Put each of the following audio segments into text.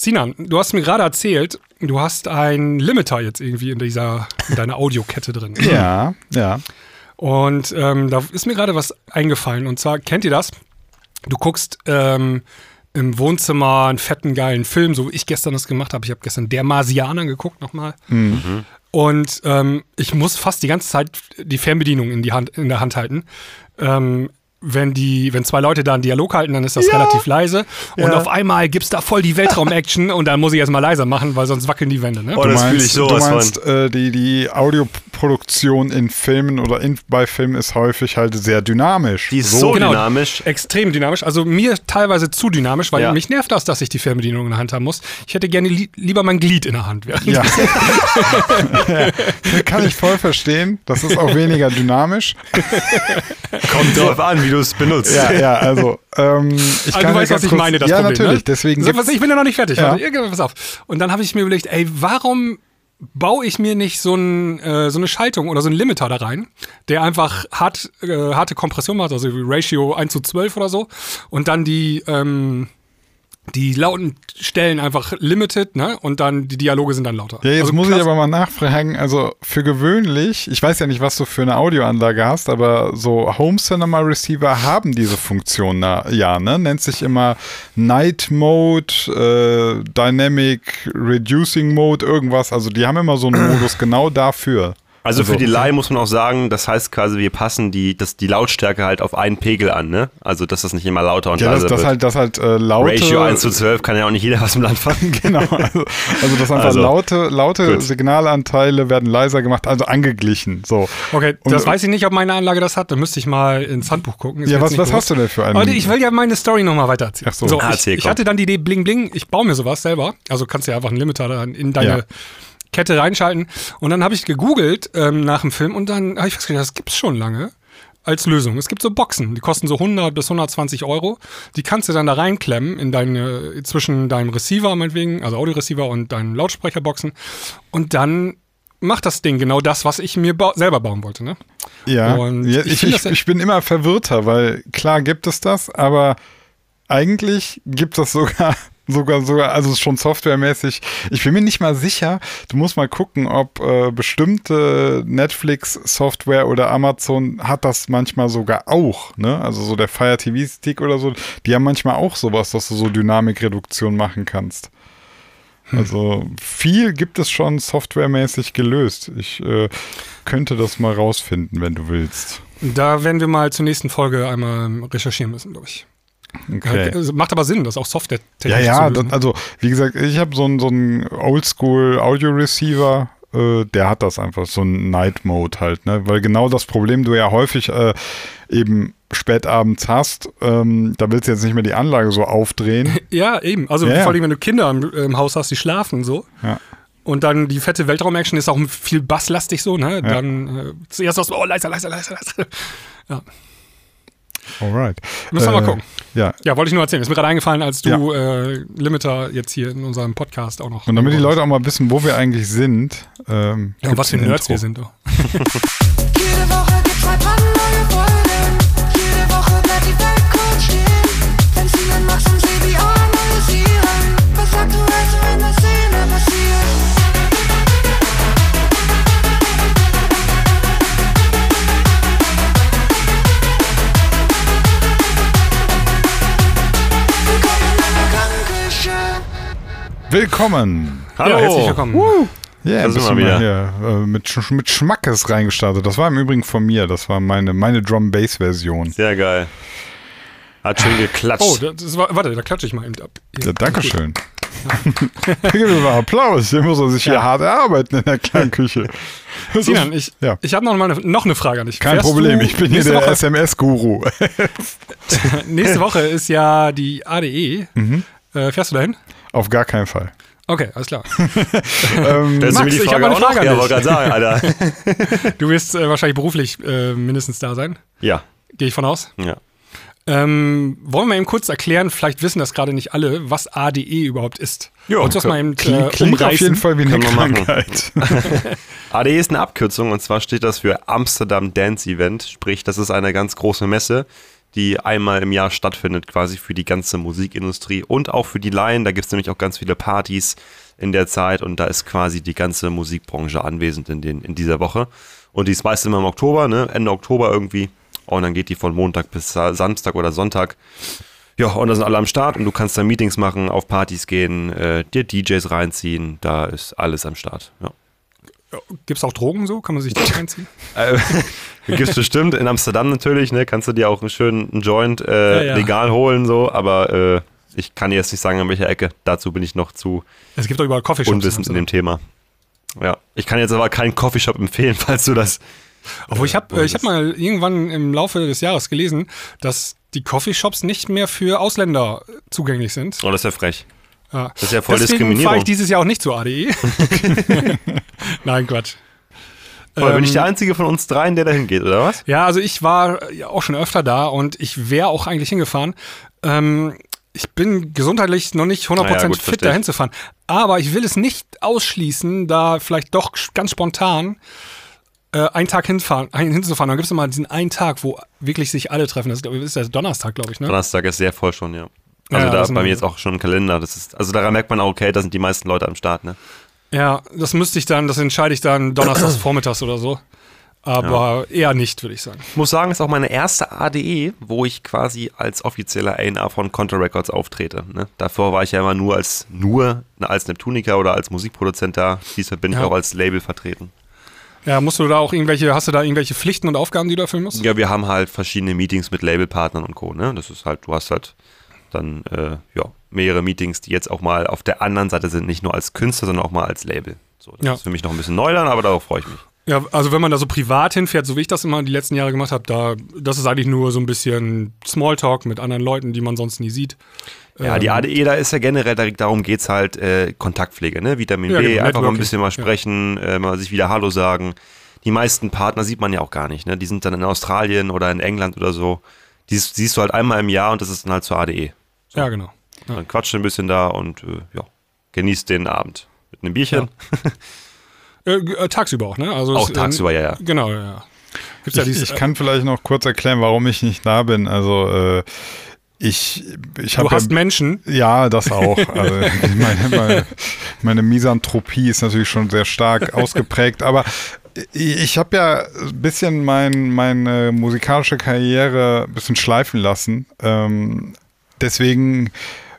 Sinan, du hast mir gerade erzählt, du hast ein Limiter jetzt irgendwie in dieser in deiner Audiokette drin. Ja, ja. Und ähm, da ist mir gerade was eingefallen. Und zwar, kennt ihr das? Du guckst ähm, im Wohnzimmer einen fetten, geilen Film, so wie ich gestern das gemacht habe. Ich habe gestern Der Marsianer geguckt nochmal. Mhm. Und ähm, ich muss fast die ganze Zeit die Fernbedienung in, die Hand, in der Hand halten. Ähm, wenn die, wenn zwei Leute da einen Dialog halten, dann ist das Ja. relativ leise. Und Ja. auf einmal gibt's da voll die Weltraum-Action und dann muss ich erstmal leiser machen, weil sonst wackeln die Wände. Ne? Oh, Du das fühle meinst, ich du sowas meinst äh, die, die Audioproduktion in Filmen oder in, bei Filmen ist häufig halt sehr dynamisch. Die ist so, Genau. dynamisch. Extrem dynamisch, also mir teilweise zu dynamisch, weil Ja. mich nervt das, dass ich die Fernbedienung in der Hand haben muss. Ich hätte gerne li lieber mein Glied in der Hand. Ja. ja. Kann ich voll verstehen. Das ist auch weniger dynamisch. Kommt drauf an, wie du es benutzt. Ja, ja, also ähm, ich Also kann du weißt, was ich meine, das ja, Problem. natürlich. Ne? Deswegen so, was, ich bin ja noch nicht fertig. Ja. Warte, pass auf. Und dann habe ich mir überlegt, ey, warum baue ich mir nicht so, ein, äh, so eine Schaltung oder so einen Limiter da rein, der einfach hart, äh, harte Kompression macht, also Ratio 1 zu 12 oder so, und dann die, ähm, die lauten Stellen einfach limited, ne? Und dann die Dialoge sind dann lauter. Ja, jetzt also muss ich aber mal nachfragen. Also für gewöhnlich, ich weiß ja nicht, was du für eine Audioanlage hast, aber so Home Cinema Receiver haben diese Funktion ja, ne? Nennt sich immer Night Mode, äh, Dynamic Reducing Mode, irgendwas. Also die haben immer so einen Modus genau dafür. Also für die Laie muss man auch sagen, das heißt quasi, wir passen die, das, die Lautstärke halt auf einen Pegel an, ne? Also dass das nicht immer lauter und Ja, das, leiser das wird. halt, das halt äh, laute. Ratio 1 zu 12 kann ja auch nicht jeder was mit anfangen. Genau, also, also das einfach Also, laute, laute gut. Signalanteile werden leiser gemacht, also angeglichen. So. Okay, Und- das weiß ich nicht, ob meine Anlage das hat. Da müsste ich mal ins Handbuch gucken. Ist Ja, was, was hast du denn für einen? Aber ich will ja meine Story nochmal weiter erzählen. Ach so. Ah, ich, erzähl, ich hatte dann die Idee, bling bling, ich baue mir sowas selber. Also kannst du ja einfach einen Limiter dann in deine Ja. Kette reinschalten. Und dann habe ich gegoogelt ähm, nach dem Film und dann habe ich festgestellt, das gibt's schon lange als Lösung. Es gibt so Boxen, die kosten so 100 bis 120 Euro. Die kannst du dann da reinklemmen in deine, zwischen deinem Receiver meinetwegen, also Audioreceiver und deinen Lautsprecherboxen. Und dann macht das Ding genau das, was ich mir ba selber bauen wollte. Ne? Ja, ja ich ich, ich bin immer verwirrter, weil klar gibt es das, aber eigentlich gibt es sogar, sogar, sogar, also schon softwaremäßig. Ich bin mir nicht mal sicher. Du musst mal gucken, ob äh, bestimmte Netflix-Software oder Amazon hat das manchmal sogar auch. Ne? Also so der Fire TV-Stick oder so, die haben manchmal auch sowas, dass du so Dynamikreduktion machen kannst. Also viel gibt es schon softwaremäßig gelöst. Ich äh, könnte das mal rausfinden, wenn du willst. Da werden wir mal zur nächsten Folge einmal recherchieren müssen, glaube ich. Okay. Also Macht aber Sinn, das auch software Ja, ja, das, also wie gesagt, ich habe so einen so Oldschool Audio Receiver, äh, der hat das einfach, so ein Night Mode halt, ne? Weil genau das Problem du ja häufig äh, eben spätabends hast, ähm, da willst du jetzt nicht mehr die Anlage so aufdrehen. ja, eben. Also Ja, ja. vor allem, wenn du Kinder im, im Haus hast, die schlafen so. Ja. Und dann die fette Weltraum-Action ist auch viel basslastig so, ne? Dann äh, zuerst aus, oh, leiser, leiser, leiser, leiser. Alright. Müssen wir Äh, mal gucken. Ja. Ja, wollte ich nur erzählen. Ist mir gerade eingefallen, als du äh, Limiter jetzt hier in unserem Podcast auch noch. Und damit die Leute auch mal wissen, wo wir eigentlich sind. Ähm, Ja, und was für Nerds wir sind. Oh. Willkommen. Hallo. Ja, herzlich willkommen. Ja, Da bist sind du wir mal hier äh, mit, Sch mit Schmackes reingestartet. Das war im Übrigen von mir. Das war meine, meine Drum-Bass-Version. Sehr geil. Hat schön geklatscht. Oh, das war, warte, da klatsche ich mal eben ab. Hier. Ja, Dankeschön. Gib mir mal Applaus. Hier muss er sich hier hart erarbeiten in der Kleinküche. Das Sinan, ich, ja. ich habe noch, mal eine, noch eine Frage an dich. Kein Fährst Problem, ich bin hier der SMS-Guru. nächste Woche ist ja die ADE. Mhm. Äh, fährst du dahin? Auf gar keinen Fall. Okay, alles klar. Ähm, Max, die ich Frage hab eine? Frage an Ja, dich. wollte gerade sagen, Alter. Du wirst äh, wahrscheinlich beruflich äh, mindestens da sein. Ja, Gehe ich von aus. ja. Ähm, wollen wir eben kurz erklären, vielleicht wissen das gerade nicht alle, was ADE überhaupt ist. Ja, Wolltest du das mal eben klingt, äh, klingt auf umreißen? jeden Fall wie eine Können wir machen. Krankheit. ADE ist eine Abkürzung und zwar steht das für Amsterdam Dance Event, sprich, das ist eine ganz große Messe, die einmal im Jahr stattfindet, quasi für die ganze Musikindustrie und auch für die Laien. Da gibt es nämlich auch ganz viele Partys in der Zeit und da ist quasi die ganze Musikbranche anwesend in, den, in dieser Woche. Und die ist meist immer im Oktober, ne? Ende Oktober irgendwie. Und dann geht die von Montag bis Sa- Samstag oder Sonntag. Ja, und da sind alle am Start und du kannst da Meetings machen, auf Partys gehen, äh, dir DJs reinziehen. Da ist alles am Start. Ja. Gibt es auch Drogen so? Kann man sich das reinziehen? Äh, gibt's bestimmt in Amsterdam natürlich, ne? Kannst du dir auch einen schönen Joint äh, Ja, ja. legal holen, so, aber äh, ich kann jetzt nicht sagen, an welcher Ecke. Dazu bin ich noch zu Es gibt doch überall Coffeeshops. unwissend in dem Thema. Ja. Ich kann jetzt aber keinen Coffeeshop empfehlen, falls du das. Obwohl ich habe Äh, äh, ich hab mal irgendwann im Laufe des Jahres gelesen, dass die Coffeeshops nicht mehr für Ausländer zugänglich sind. Oh, das ist ja frech. Ja. Das ist ja voll Deswegen Diskriminierung. fahre ich dieses Jahr auch nicht zur ADE. Nein, Quatsch. Aber bin ich Ähm, der einzige von uns dreien, der dahin geht, oder was? Ja, also ich war ja auch schon öfter da und ich wäre auch eigentlich hingefahren. Ähm, ich bin gesundheitlich noch nicht 100% Naja, gut, fit, da hinzufahren. Aber ich will es nicht ausschließen, da vielleicht doch ganz spontan äh, einen Tag hinfahren, hinzufahren. Dann gibt es immer diesen einen Tag, wo wirklich sich alle treffen. Das ist, ist der Donnerstag, glaube ich, ne? Donnerstag ist sehr voll schon, ja. Also Ja, da das bei mir jetzt auch schon ein Kalender. Das ist, also daran merkt man auch, okay, da sind die meisten Leute am Start, ne? Ja, das müsste ich dann, das entscheide ich dann donnerstags vormittags oder so. Aber eher nicht, würde ich sagen. Ich muss sagen, ist auch meine erste ADE, wo ich quasi als offizieller A&R von Contra Records auftrete. Ne? Davor war ich ja immer nur als nur als Neptuniker oder als Musikproduzent da. Diesmal bin ich Ja. auch als Label vertreten. Ja, musst du da auch irgendwelche, hast du da irgendwelche Pflichten und Aufgaben, die du erfüllen musst? Ja, wir haben halt verschiedene Meetings mit Labelpartnern und Co. Ne? Das ist halt, du hast halt dann äh, ja, mehrere Meetings, die jetzt auch mal auf der anderen Seite sind, nicht nur als Künstler, sondern auch mal als Label. So, das Ja. ist für mich noch ein bisschen Neuland, aber darauf freue ich mich. Ja, also wenn man da so privat hinfährt, so wie ich das immer die letzten Jahre gemacht habe, da, das ist eigentlich nur so ein bisschen Smalltalk mit anderen Leuten, die man sonst nie sieht. Ja, die Ähm, ADE, da ist ja generell, da- darum geht es halt, äh, Kontaktpflege, ne? Vitamin Ja, B, genau, einfach mal ein Networking. bisschen mal Ja. sprechen, äh, mal sich wieder Hallo sagen. Die meisten Partner sieht man ja auch gar nicht, ne? Die sind dann in Australien oder in England oder so. Die siehst siehst du halt einmal im Jahr und das ist dann halt zur ADE. Ja, genau. Dann quatscht ein bisschen da und äh, ja, genießt den Abend. Mit einem Bierchen. Äh, g- äh, tagsüber auch, ne? Also Auch es, tagsüber, ja, ja. Genau, ja, ja. Gibt's ja Ich, dieses, ich kann vielleicht noch kurz erklären, warum ich nicht da bin. Also äh, ich, ich habe du hast ja, Menschen. ja das auch. Also, meine, meine, meine Misanthropie ist natürlich schon sehr stark ausgeprägt, aber ich, ich habe ja ein bisschen mein, meine musikalische Karriere ein bisschen schleifen lassen. Ähm, deswegen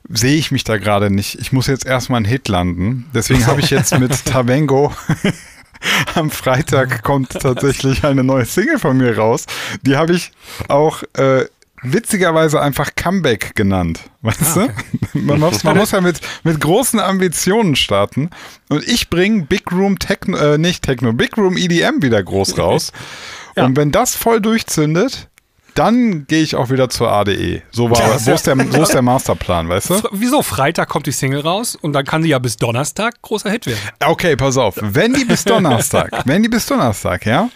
sehe ich mich da gerade nicht. Ich muss jetzt erstmal einen Hit landen. Deswegen habe ich jetzt mit Tavengo am Freitag kommt tatsächlich eine neue Single von mir raus. Die habe ich auch äh, witzigerweise einfach Comeback genannt. Weißt du? Man, muss, man muss ja mit, mit großen Ambitionen starten. Und ich bringe Big Room Techno, äh, nicht Techno, Big Room EDM wieder groß raus. Ja. Und wenn das voll durchzündet, dann gehe ich auch wieder zur ADE. So, war, so, ist der, so ist der Masterplan, weißt du? Wieso? Freitag kommt die Single raus und dann kann sie ja bis Donnerstag großer Hit werden. Okay, pass auf. Wenn die bis Donnerstag, wenn die bis Donnerstag, ja,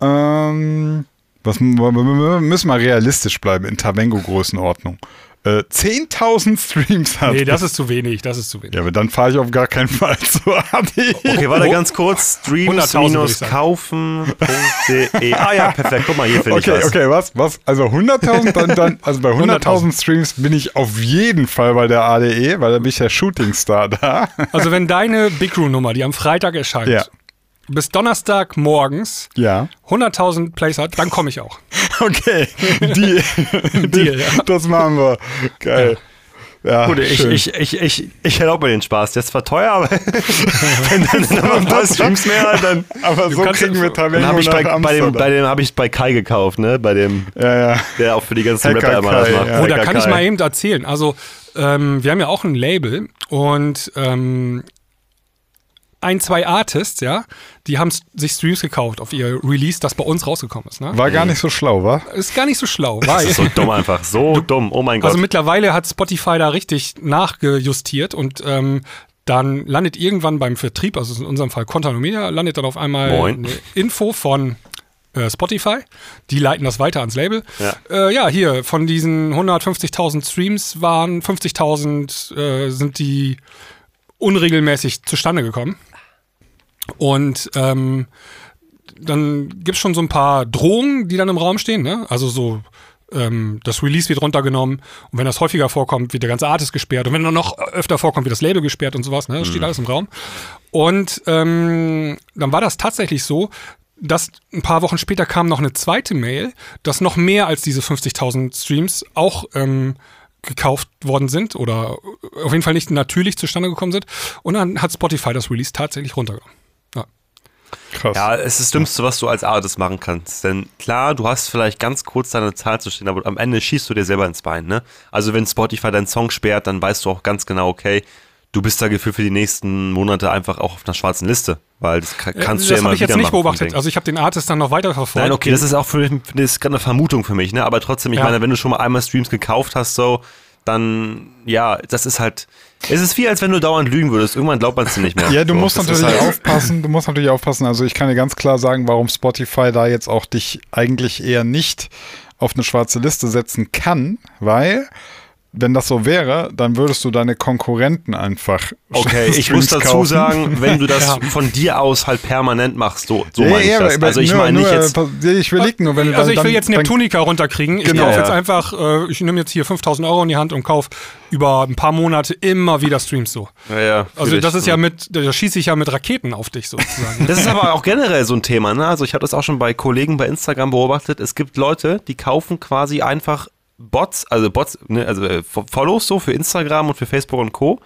ähm, was m- müssen wir realistisch bleiben in Tavengo-Größenordnung. Äh, 10.000 Streams hat. Nee, das ist zu wenig, das ist zu wenig. ja, aber dann fahre ich auf gar keinen Fall zur ADE. Okay, warte Oh. ganz kurz. 100.000 würde ich sagen. Streams-kaufen.de. Ah ja, perfekt. Guck mal, hier finde ich Okay, was. okay, was? Was? Also 100.000, dann, dann, also bei 100.000 100.000 Streams bin ich auf jeden Fall bei der ADE, weil da bin ich der Shootingstar da. Also wenn deine Big Room Nummer, die am Freitag erscheint, Ja. Bis Donnerstag morgens Ja. 100.000 Plays hat, dann komme ich auch. Okay, die, Deal, ja. das machen wir. Geil. Ja, Gut, ich, ich, ich, ich, ich erlaube mir den Spaß. Der ist zwar teuer, aber wenn dann noch ein paar Streams mehr hat, dann, Aber so kannst kriegen ja- wir dann Tavengo habe ich bei, bei dem, bei dem habe ich bei Kai gekauft, ne? Bei dem, ja, ja. der auch für die ganzen Hacker Rapper immer das Kai, macht. ja. Oh, da kann ich Kai. mal eben erzählen. Also, ähm, wir haben ja auch ein Label und ähm, ein, zwei Artists, ja, die haben sich Streams gekauft auf ihr Release, das bei uns rausgekommen ist. Ne? War gar nicht so schlau, wa? Ist gar nicht so schlau, Das weil. ist so dumm einfach. So dumm. Oh mein Gott. Also mittlerweile hat Spotify da richtig nachgejustiert und ähm, dann landet irgendwann beim Vertrieb, also in unserem Fall Content Media, landet dann auf einmal Moin. eine Info von äh, Spotify. Die leiten das weiter ans Label. Ja. Äh, ja, hier von diesen 150.000 Streams waren 50.000 äh, sind die unregelmäßig zustande gekommen. Und ähm, dann gibt es schon so ein paar Drohungen, die dann im Raum stehen. Ne? Also so ähm, das Release wird runtergenommen und wenn das häufiger vorkommt, wird der ganze Artist gesperrt und wenn er noch öfter vorkommt, wird das Label gesperrt und sowas. Ne? Das steht alles im Raum. Und ähm, dann war das tatsächlich so, dass ein paar Wochen später kam noch eine zweite Mail, dass noch mehr als diese 50.000 Streams auch ähm, gekauft worden sind oder auf jeden Fall nicht natürlich zustande gekommen sind. Und dann hat Spotify das Release tatsächlich runtergenommen. Ja. Krass. Ja, es ist das Dümmste, was du als Artist machen kannst. Denn klar, du hast vielleicht ganz kurz deine Zahl zu stehen, aber am Ende schießt du dir selber ins Bein. Ne? Also wenn Spotify deinen Song sperrt, dann weißt du auch ganz genau, okay, du bist da gefühlt für die nächsten Monate einfach auch auf einer schwarzen Liste. Weil das ka- kannst du ja das immer habe ich jetzt wieder nicht beobachtet. Also ich habe den Artist dann noch weiterverfolgt. Nein, okay, das ist auch für das ist gerade eine Vermutung für mich, ne? Aber trotzdem, ich Ja. meine, wenn du schon mal einmal Streams gekauft hast, so, dann ja, das ist halt. Es ist wie, als wenn du dauernd lügen würdest. Irgendwann glaubt man es nicht mehr. Ja, du so, musst natürlich halt- aufpassen. Du musst natürlich aufpassen. Also ich kann dir ganz klar sagen, warum Spotify da jetzt auch dich eigentlich eher nicht auf eine schwarze Liste setzen kann, weil wenn das so wäre, dann würdest du deine Konkurrenten einfach. Okay, ich muss dazu kaufen. sagen, wenn du das Ja. von dir aus halt permanent machst, so, so Ja, meine ich ja, das. Also ich nur- meine nicht nur, jetzt. äh, Ich will liegen, nur wenn du also ich will jetzt Neptunica runterkriegen. Ich Genau. kaufe jetzt einfach, äh, ich nehme jetzt hier 5000 Euro in die Hand und kaufe über ein paar Monate immer wieder Streams so. Ja, ja, Also das ich. ist ja mit, da schieße ich ja mit Raketen auf dich sozusagen. Das ist aber auch generell so ein Thema, ne? Also ich habe das auch schon bei Kollegen bei Instagram beobachtet. Es gibt Leute, die kaufen quasi einfach Bots, also Bots, ne, also äh, Follows so für Instagram und für Facebook und Co.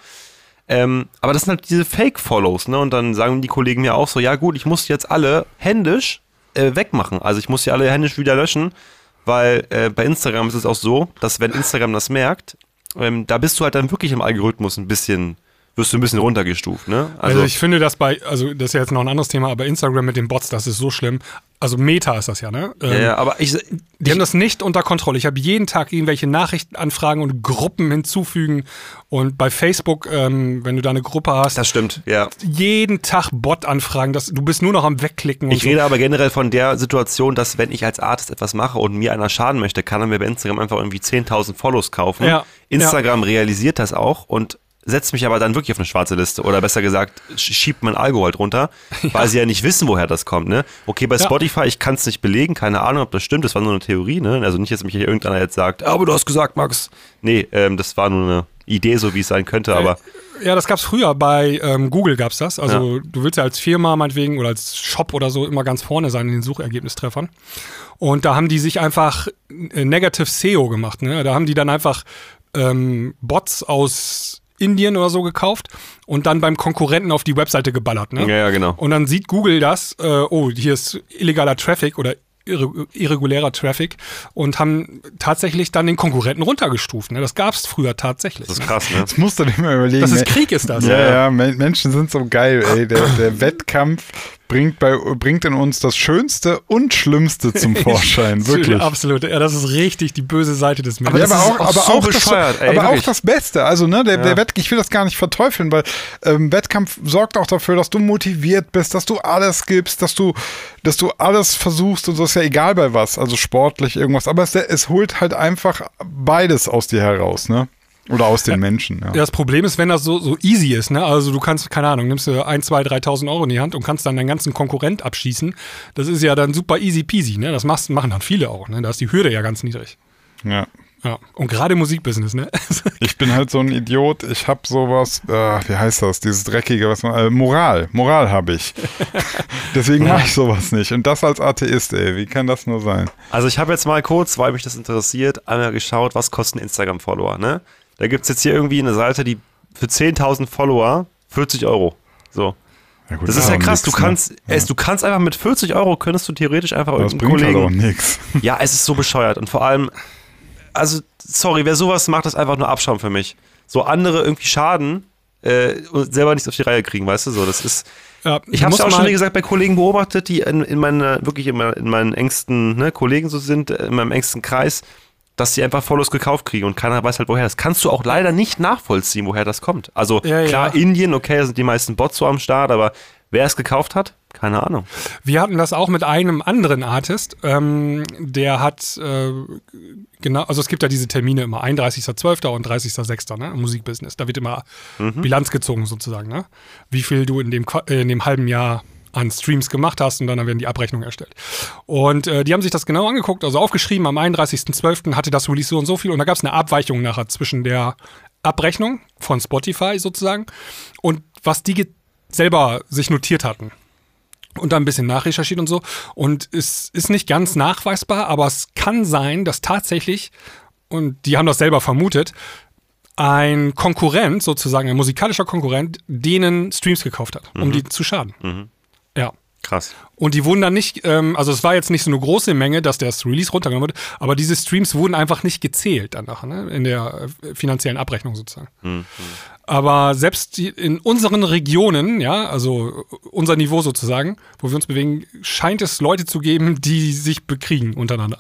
Ähm, aber das sind halt diese Fake-Follows, ne? Und dann sagen die Kollegen mir auch so, ja gut, ich muss jetzt alle händisch äh, wegmachen. Also ich muss die alle händisch wieder löschen, weil äh, bei Instagram ist es auch so, dass wenn Instagram das merkt, ähm, da bist du halt dann wirklich im Algorithmus ein bisschen, wirst du ein bisschen runtergestuft, ne? Also, ich finde das bei, also das ist ja jetzt noch ein anderes Thema, aber Instagram mit den Bots, das ist so schlimm. Also Meta ist das ja, ne? Ähm, ja, ja, aber ich, Die haben das nicht unter Kontrolle. Ich habe jeden Tag irgendwelche Nachrichtenanfragen und Gruppen hinzufügen. Und bei Facebook, ähm, wenn du da eine Gruppe hast, das stimmt, ja. jeden Tag Bot-Anfragen. Das- Du bist nur noch am Wegklicken und Ich so. rede aber generell von der Situation, dass wenn ich als Artist etwas mache und mir einer schaden möchte, kann er mir bei Instagram einfach irgendwie 10.000 Follows kaufen. Ja, Instagram realisiert das auch und setzt mich aber dann wirklich auf eine schwarze Liste oder besser gesagt sch- schiebt mein Algo halt runter, weil sie ja nicht wissen, woher das kommt. Ne? Okay, bei Ja. Spotify, ich kann es nicht belegen, keine Ahnung, ob das stimmt, das war nur eine Theorie. Ne? Also nicht, dass mich hier irgendeiner jetzt sagt, aber du hast gesagt, Max. Nee, ähm, das war nur eine Idee, so wie es sein könnte, aber Ja, das gab's früher. Bei ähm, Google gab's das. Also du willst ja als Firma meinetwegen oder als Shop oder so immer ganz vorne sein in den Suchergebnistreffern. Und da haben die sich einfach äh, Negative SEO gemacht. Ne? Da haben die dann einfach ähm, Bots aus Indien oder so gekauft und dann beim Konkurrenten auf die Webseite geballert. Ne? ja, ja, genau. Und dann sieht Google das, äh, oh, hier ist illegaler Traffic oder irre irregulärer Traffic und haben tatsächlich dann den Konkurrenten runtergestuft. Ne? Das gab's früher tatsächlich. Das ist ne? krass, ne? Das musst du dir mal überlegen. Das ist. Krieg, ist das. Ja, ja, Men- Menschen sind so geil, ey. Der, der Wettkampf bringt, bei, bringt in uns das Schönste und Schlimmste zum Vorschein, wirklich. Absolut. Ja, das ist richtig die böse Seite des Menschen. Aber ja, aber auch, auch aber so auch, das, ey, aber auch das Beste. Also, ne, der, der Wett, ich will das gar nicht verteufeln, weil ähm, Wettkampf sorgt auch dafür, dass du motiviert bist, dass du alles gibst, dass du, dass du alles versuchst und so ist ja egal bei was, also sportlich irgendwas. Aber es, es holt halt einfach beides aus dir heraus, ne? Oder aus den Menschen, ja. Ja, das Problem ist, wenn das so, so easy ist, ne? Also du kannst, keine Ahnung, nimmst du 1, 2, 3.000 Euro in die Hand und kannst dann deinen ganzen Konkurrent abschießen. Das ist ja dann super easy peasy, ne? Das machst, machen dann viele auch, ne? Da ist die Hürde ja ganz niedrig. ja. Ja. Und gerade im Musikbusiness, ne? Ich bin halt so ein Idiot. Ich habe sowas, äh, wie heißt das, dieses dreckige, was man, äh, Moral, Moral habe ich. Deswegen mache ich sowas nicht. Und das als Atheist, ey, wie kann das nur sein? Also ich habe jetzt mal kurz, weil mich das interessiert, einmal geschaut, was kosten Instagram-Follower, ne? Da gibt es jetzt hier irgendwie eine Seite, die für 10.000 Follower 40 Euro. So. Ja, gut, Das ist ja krass. nix, Du kannst, ne? es, du kannst einfach mit 40 Euro könntest du theoretisch einfach Das irgendeinen bringt halt auch Kollegen. nichts. ja, es ist so bescheuert. Und vor allem, also, sorry, wer sowas macht, ist einfach nur Abschaum für mich. So andere irgendwie schaden äh, und selber nichts auf die Reihe kriegen, weißt du? So, das ist. ja, Ich habe es auch schon, mal- wie gesagt, bei Kollegen beobachtet, die in, in meine, wirklich in, meine, in meinen engsten ne, Kollegen so sind, äh, in meinem engsten Kreis, dass sie einfach Follows gekauft kriegen und keiner weiß halt woher. Das kannst du auch leider nicht nachvollziehen, woher das kommt. Also Ja, klar, ja. Indien, okay, da sind die meisten Bots so am Start, aber wer es gekauft hat, keine Ahnung. Wir hatten das auch mit einem anderen Artist, ähm, der hat äh, genau, also es gibt ja diese Termine immer 31.12. und 30.06. Ne, im Musikbusiness. Da wird immer Mhm. Bilanz gezogen sozusagen, ne? Wie viel du in dem, in dem halben Jahr an Streams gemacht hast und dann werden die Abrechnungen erstellt. Und äh, die haben sich das genau angeguckt, also aufgeschrieben, am 31.12. hatte das Release so und so viel und da gab es eine Abweichung nachher zwischen der Abrechnung von Spotify sozusagen und was die selber sich notiert hatten. Und dann ein bisschen nachrecherchiert und so. Und es ist nicht ganz nachweisbar, aber es kann sein, dass tatsächlich, und die haben das selber vermutet, ein Konkurrent, sozusagen ein musikalischer Konkurrent, denen Streams gekauft hat, um die zu schaden. Ja. Krass. Und die wurden dann nicht, ähm, also es war jetzt nicht so eine große Menge, dass das Release runtergenommen wird, aber diese Streams wurden einfach nicht gezählt danach, ne? in der äh, finanziellen Abrechnung sozusagen. Aber selbst in unseren Regionen, ja, also unser Niveau sozusagen, wo wir uns bewegen, scheint es Leute zu geben, die sich bekriegen untereinander.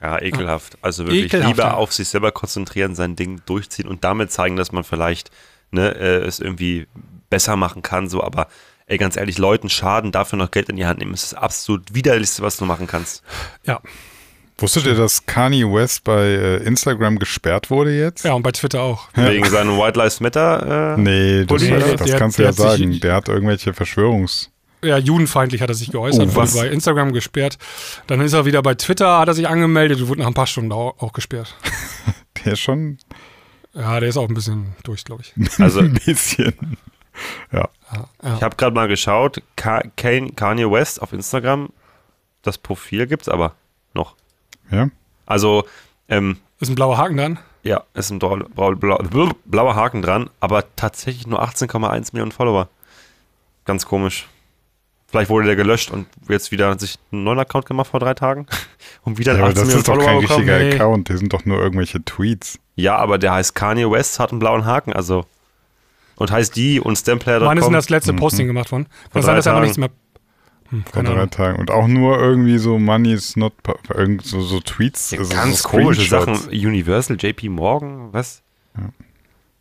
Ja, ekelhaft. Also wirklich Ekelhaft, lieber ja. auf sich selber konzentrieren, sein Ding durchziehen und damit zeigen, dass man vielleicht ne, äh, es irgendwie besser machen kann. So, aber ey, ganz ehrlich, Leuten schaden, dafür noch Geld in die Hand nehmen, ist das absolut widerlichste, was du machen kannst. Ja, Wusstet ihr, dass Kanye West bei äh, Instagram gesperrt wurde jetzt? ja, und bei Twitter auch. Wegen seinem White Lives Matter. Äh, Nee, das, Nee, das, das kannst du ja hat sich- sagen. Der hat irgendwelche Verschwörungs... Ja, judenfeindlich hat er sich geäußert, Oh, wurde bei Instagram gesperrt. Dann ist er wieder bei Twitter, hat er sich angemeldet und wurde nach ein paar Stunden auch, auch gesperrt. Der ist schon Ja, der ist auch ein bisschen durch, glaube ich. Also ein bisschen. Ja. ich habe gerade mal geschaut, Ka Kanye West auf Instagram, das Profil gibt's aber noch. ja. Also, ähm, Ist ein blauer Haken dran. ja, ist ein blau, blau, blau, blauer Haken dran, aber tatsächlich nur 18,1 Millionen Follower. Ganz komisch. Vielleicht wurde der gelöscht und jetzt wieder sich einen neuen Account gemacht vor drei Tagen und wieder ja aber 18 das Millionen ist doch kein bekommen. richtiger Nee. Account. Die sind doch nur irgendwelche Tweets. Ja, aber der heißt Kanye West, hat einen blauen Haken, also und heißt die und Stemplayer.com. Wann ist denn das letzte Posting gemacht worden? Vor Kann sein, drei dass aber Tagen. nichts mehr. Hm, Vor drei Ahnung. Tagen. Und auch nur irgendwie so Money is not... Irgend so, so Tweets. Ja, also ganz so komische. Sachen. Universal, JP Morgan, was?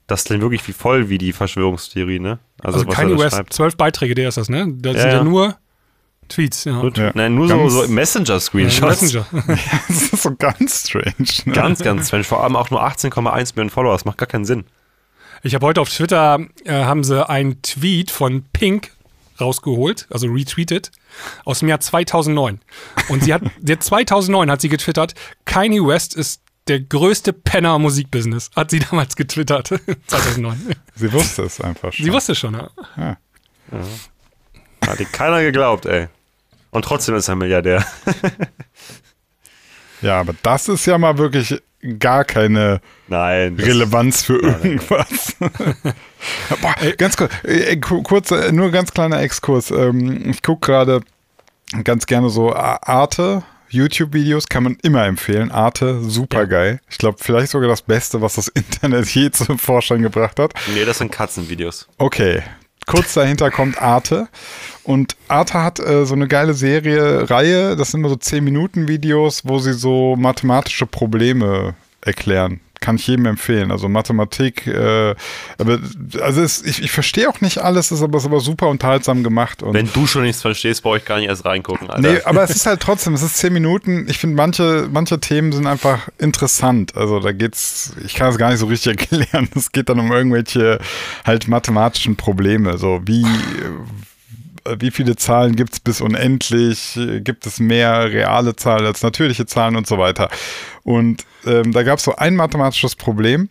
Das klingt wirklich wie voll wie die Verschwörungstheorie, ne? Also was er Kanye West, zwölf Beiträge, der ist das, ne? Da Ja, sind ja ja. nur Tweets, ja. Gut. Ja. Nein, nur so, Ganz- so Ja, Messenger-Screenshots. Messenger. Das ist so ganz strange. Ne? ganz, ganz strange. Vor allem auch nur 18,1 Millionen Follower. Das macht gar keinen Sinn. Ich habe heute auf Twitter, äh, haben sie einen Tweet von Pink rausgeholt, also retweetet, aus dem Jahr 2009. Und sie hat, der 2009 hat sie getwittert, Kanye West ist der größte Penner im Musikbusiness, hat sie damals getwittert, 2009. Sie wusste es einfach schon. Sie wusste schon, ja. Ja. Hat dir keiner geglaubt, ey. Und trotzdem ist er Milliardär. ja, aber das ist ja mal wirklich gar keine Nein. Relevanz für irgendwas. Boah, ganz kurz, äh, ku- kurz, äh, nur ganz kleiner Exkurs. Ähm, ich gucke gerade ganz gerne so Arte. YouTube-Videos kann man immer empfehlen. Arte, super geil. Ich glaube, vielleicht sogar das Beste, was das Internet je zum Vorschein gebracht hat. Nee, das sind Katzenvideos. Okay, kurz dahinter kommt Arte. Und Arte hat äh, so eine geile Serie, Reihe, das sind immer so 10-Minuten-Videos, wo sie so mathematische Probleme erklären. Kann ich jedem empfehlen. Also Mathematik, äh, aber also es, ich, ich verstehe auch nicht alles, ist aber, ist aber super unterhaltsam gemacht. Und Wenn du schon nichts verstehst, brauche ich gar nicht erst reingucken, Alter. Nee, aber es ist halt trotzdem, es ist zehn Minuten. Ich finde, manche, manche Themen sind einfach interessant. Also da geht's, ich kann es gar nicht so richtig erklären. Es geht dann um irgendwelche halt mathematischen Probleme. So wie, wie viele Zahlen gibt es bis unendlich? Gibt es mehr reale Zahlen als natürliche Zahlen und so weiter? Und ähm, da gab es so ein mathematisches Problem.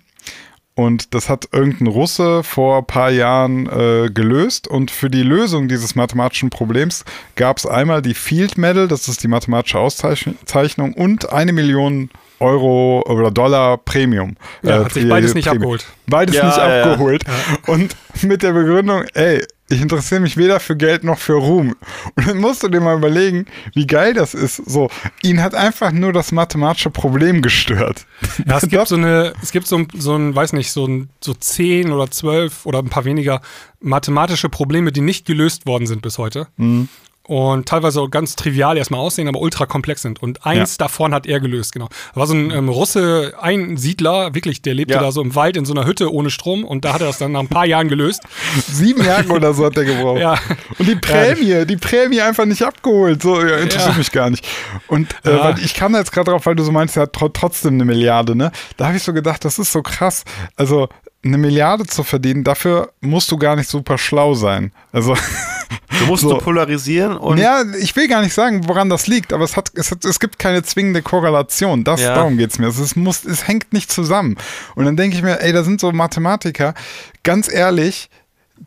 Und das hat irgendein Russe vor ein paar Jahren äh, gelöst. Und für die Lösung dieses mathematischen Problems gab es einmal die Field Medal, das ist die mathematische Auszeichnung, und eine Million Euro oder Dollar Premium. Ja, Äh, hat sich beides nicht Premium. abgeholt. Beides Ja, nicht ja, ja. abgeholt. Und mit der Begründung, ey, ich interessiere mich weder für Geld noch für Ruhm. Und dann musst du dir mal überlegen, wie geil das ist. So, ihn hat einfach nur das mathematische Problem gestört. Ja, es gibt so eine, es gibt so ein, so ein, weiß nicht, so ein, so zehn oder zwölf oder ein paar weniger mathematische Probleme, die nicht gelöst worden sind bis heute. Mhm. Und teilweise auch ganz trivial erstmal aussehen, aber ultra komplex sind. Und eins davon hat er gelöst, genau. Da war so ein ähm, Russe, ein Siedler, wirklich, der lebte Ja. da so im Wald in so einer Hütte ohne Strom und da hat er das dann nach ein paar Jahren gelöst. Sieben Jahre oder so hat er gebraucht. Ja. Und die Prämie, die Prämie einfach nicht abgeholt. So, ja, interessiert Ja. mich gar nicht. Und äh, Ja. weil ich kam da jetzt gerade drauf, weil du so meinst, er hat tro trotzdem eine Milliarde, ne? Da habe ich so gedacht, das ist so krass. Also eine Milliarde zu verdienen, dafür musst du gar nicht super schlau sein. Also Du musst So. polarisieren und Ja, ich will gar nicht sagen, woran das liegt, aber es, hat, es, hat, es gibt keine zwingende Korrelation. Das, Ja. Darum geht's mir. Es, muss, es hängt nicht zusammen. Und dann denke ich mir, ey, da sind so Mathematiker, ganz ehrlich,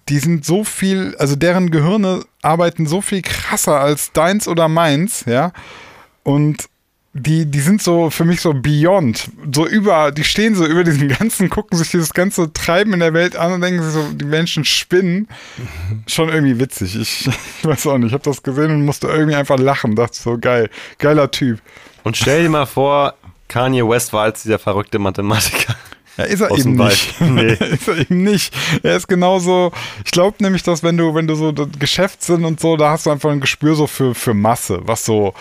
die sind so viel, also deren Gehirne arbeiten so viel krasser als deins oder meins, ja. Und die, die sind so für mich so beyond, so über, die stehen so über diesem ganzen, gucken sich dieses ganze Treiben in der Welt an und denken sich so, die Menschen spinnen. Schon irgendwie witzig. Ich, ich weiß auch nicht, ich habe das gesehen und musste irgendwie einfach lachen. Dachte so, geil, geiler Typ. Und stell dir mal vor, Kanye West war als dieser verrückte Mathematiker. Ja, ist er eben nicht. Nee. ist er eben nicht. Er ist genauso, ich glaube nämlich, dass wenn du, wenn du so Geschäftssinn und so, da hast du einfach ein Gespür so für, für Masse, was so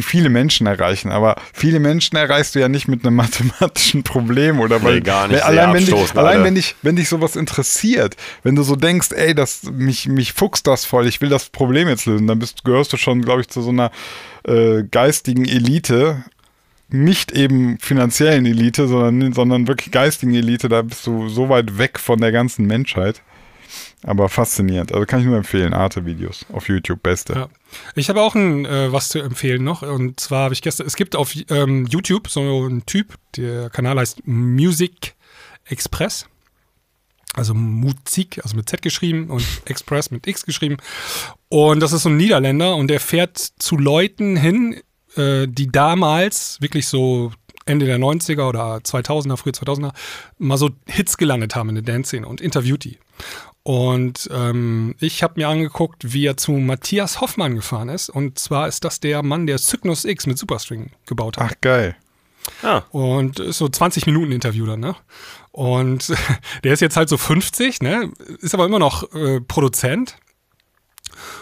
viele Menschen erreichen. Aber viele Menschen erreichst du ja nicht mit einem mathematischen Problem oder weil, Nee, gar nicht. Sehr allein, wenn dich, allein alle. wenn dich, wenn dich sowas interessiert, wenn du so denkst, ey, das, mich, mich fuchst das voll, ich will das Problem jetzt lösen, dann bist, gehörst du schon, glaube ich, zu so einer äh, geistigen Elite, nicht eben finanziellen Elite, sondern, sondern wirklich geistigen Elite, da bist du so weit weg von der ganzen Menschheit. Aber faszinierend. Also kann ich nur empfehlen, Arte-Videos auf YouTube, beste. Ja. Ich habe auch ein, äh, was zu empfehlen noch. Und zwar habe ich gestern, es gibt auf ähm, YouTube so einen Typ, der Kanal heißt Music Express. Also Musik, also mit Z geschrieben und Express mit X geschrieben. Und das ist so ein Niederländer und der fährt zu Leuten hin, äh, die damals wirklich so Ende der 90er oder 2000er, frühe 2000er, mal so Hits gelandet haben in der Dance-Szene und interviewt die. Und ähm, ich habe mir angeguckt, wie er zu Matthias Hoffmann gefahren ist. Und zwar ist das der Mann, der Cygnus X mit Superstring gebaut hat. Ach, geil. Ah, Und ist so 20 Minuten Interview dann, ne? Und der ist jetzt halt so 50, ne? Ist aber immer noch äh, Produzent.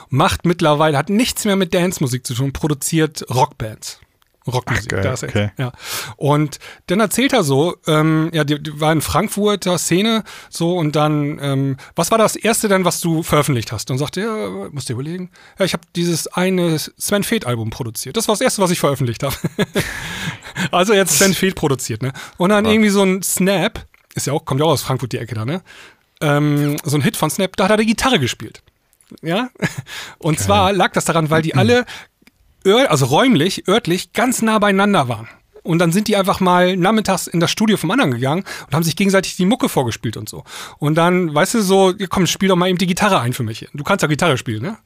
Macht mittlerweile, hat nichts mehr mit Dance-Musik zu tun, produziert Rockbands. Rockmusik, Ach, geil, da ist er. okay. Ja. Und dann erzählt er so, ähm, ja, die, die war in Frankfurter Szene, so und dann, ähm, was war das erste denn, was du veröffentlicht hast? Und sagte, ja, musst dir überlegen, ja, ich habe dieses eine Sven Feth Album produziert. Das war das erste, was ich veröffentlicht habe. also jetzt Sven Feth produziert, ne? Und dann irgendwie so ein Snap, ist ja auch, kommt ja auch aus Frankfurt die Ecke da, ne? Ähm, so ein Hit von Snap, da hat er die Gitarre gespielt. Ja? Und zwar lag das daran, weil die alle ör also räumlich, örtlich ganz nah beieinander waren. Und dann sind die einfach mal nachmittags in das Studio vom anderen gegangen und haben sich gegenseitig die Mucke vorgespielt und so. Und dann, weißt du, so, komm, spiel doch mal eben die Gitarre ein für mich. Du kannst ja Gitarre spielen, ne?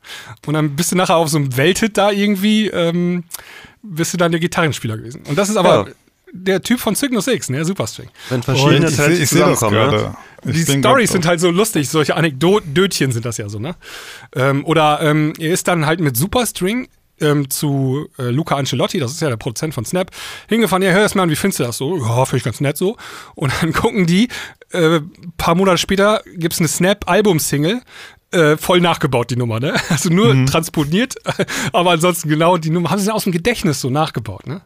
Und dann bist du nachher auf so einem Welthit da irgendwie, ähm, bist du dann der Gitarrenspieler gewesen. Und das ist aber Ja. Der Typ von Cygnus X, ne? Superstring. wenn verschiedene Ich sehe Talente ich zusammenkommen, ne? Die Stories sind halt so lustig, solche Anekdötchen sind das ja so, ne? Ähm, oder ähm, er ist dann halt mit Superstring ähm, zu äh, Luca Ancelotti, das ist ja der Produzent von Snap, hingefahren, ja, hör das mal an, wie findest du das so? Ja, finde ich ganz nett so. Und dann gucken die, äh, paar Monate später gibt's eine Snap-Album-Single, äh, voll nachgebaut, die Nummer, ne? Also nur Mhm. transponiert, aber ansonsten genau die Nummer haben sie aus dem Gedächtnis so nachgebaut, ne?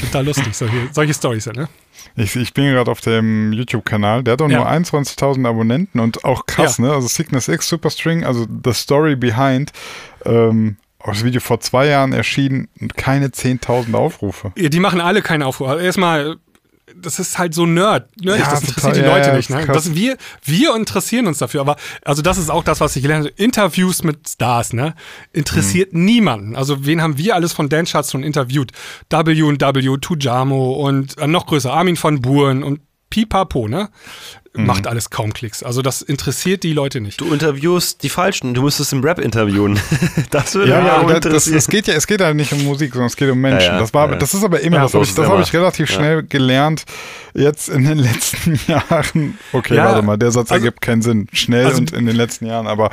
Total lustig, solche, solche Stories, ja, ne? Ich, ich bin gerade auf dem YouTube-Kanal. Der hat auch Ja. nur 21.000 Abonnenten und auch krass, Ja. ne? Also Cygnus X, Superstring, also The Story Behind. Ähm, auch das Video vor zwei Jahren erschienen und keine 10.000 Aufrufe. Ja, die machen alle keinen Aufruhr. Also erstmal, das ist halt so nerd. nerdig, Ja, das total, interessiert die ja, Leute ja, nicht. Ne? Das, wir, wir interessieren uns dafür, aber also das ist auch das, was ich gelernt habe. Interviews mit Stars, ne? Interessiert Mhm. niemanden. Also wen haben wir alles von Dance Charts schon interviewt? W&W, Tujamo und äh, noch größer Armin von Buren und Pipapo, ne? Mhm. Macht alles kaum Klicks. Also das interessiert die Leute nicht. Du interviewst die Falschen, du müsstest im Rap interviewen. das würde mich Ja, auch das, das, interessieren. es geht ja, es geht ja nicht um Musik, sondern es geht um Menschen. Ja, ja, das war, das ist aber immer, Ja, das so habe ich, das immer. ich relativ Ja. schnell gelernt. Jetzt in den letzten Jahren. Okay, Ja, warte mal, der Satz also- ergibt keinen Sinn. Schnell also- und in den letzten Jahren. Aber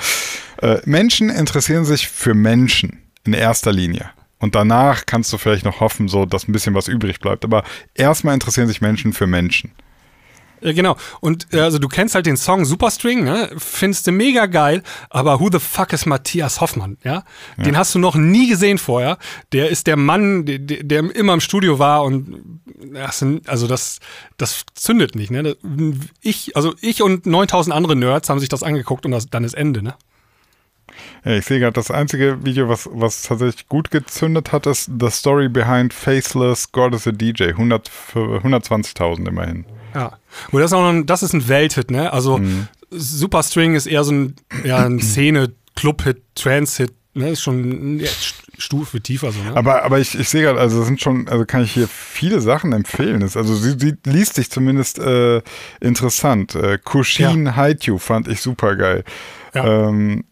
äh, Menschen interessieren sich für Menschen in erster Linie. Und danach kannst du vielleicht noch hoffen, so dass ein bisschen was übrig bleibt. Aber erstmal interessieren sich Menschen für Menschen. Ja, genau. Und äh, also du kennst halt den Song Superstring, ne? Findest du mega geil, aber who the fuck ist Matthias Hoffmann, ja? Den hast du noch nie gesehen vorher. Der ist der Mann, der, der immer im Studio war und also das, das zündet nicht, ne? Ich, also ich und 9000 andere Nerds haben sich das angeguckt und das, dann ist Ende, ne? Ja, ich sehe gerade, das einzige Video, was, was tatsächlich gut gezündet hat, ist The Story Behind Faceless God is a DJ. 100 für 120.000 immerhin. Ja. Und das ist auch ein, das ist ein Welthit, ne? Also Superstring ist eher so ein, ja, ein Szene Club-Hit, Trance-Hit, ne, ist schon eine Stufe tiefer so, ne? Aber, aber ich, ich sehe gerade, also sind schon, also kann ich hier viele Sachen empfehlen. Das- Also sie, sie liest sich zumindest äh, interessant. Äh, Kushin Haitu fand ich super geil. Ja. Ähm,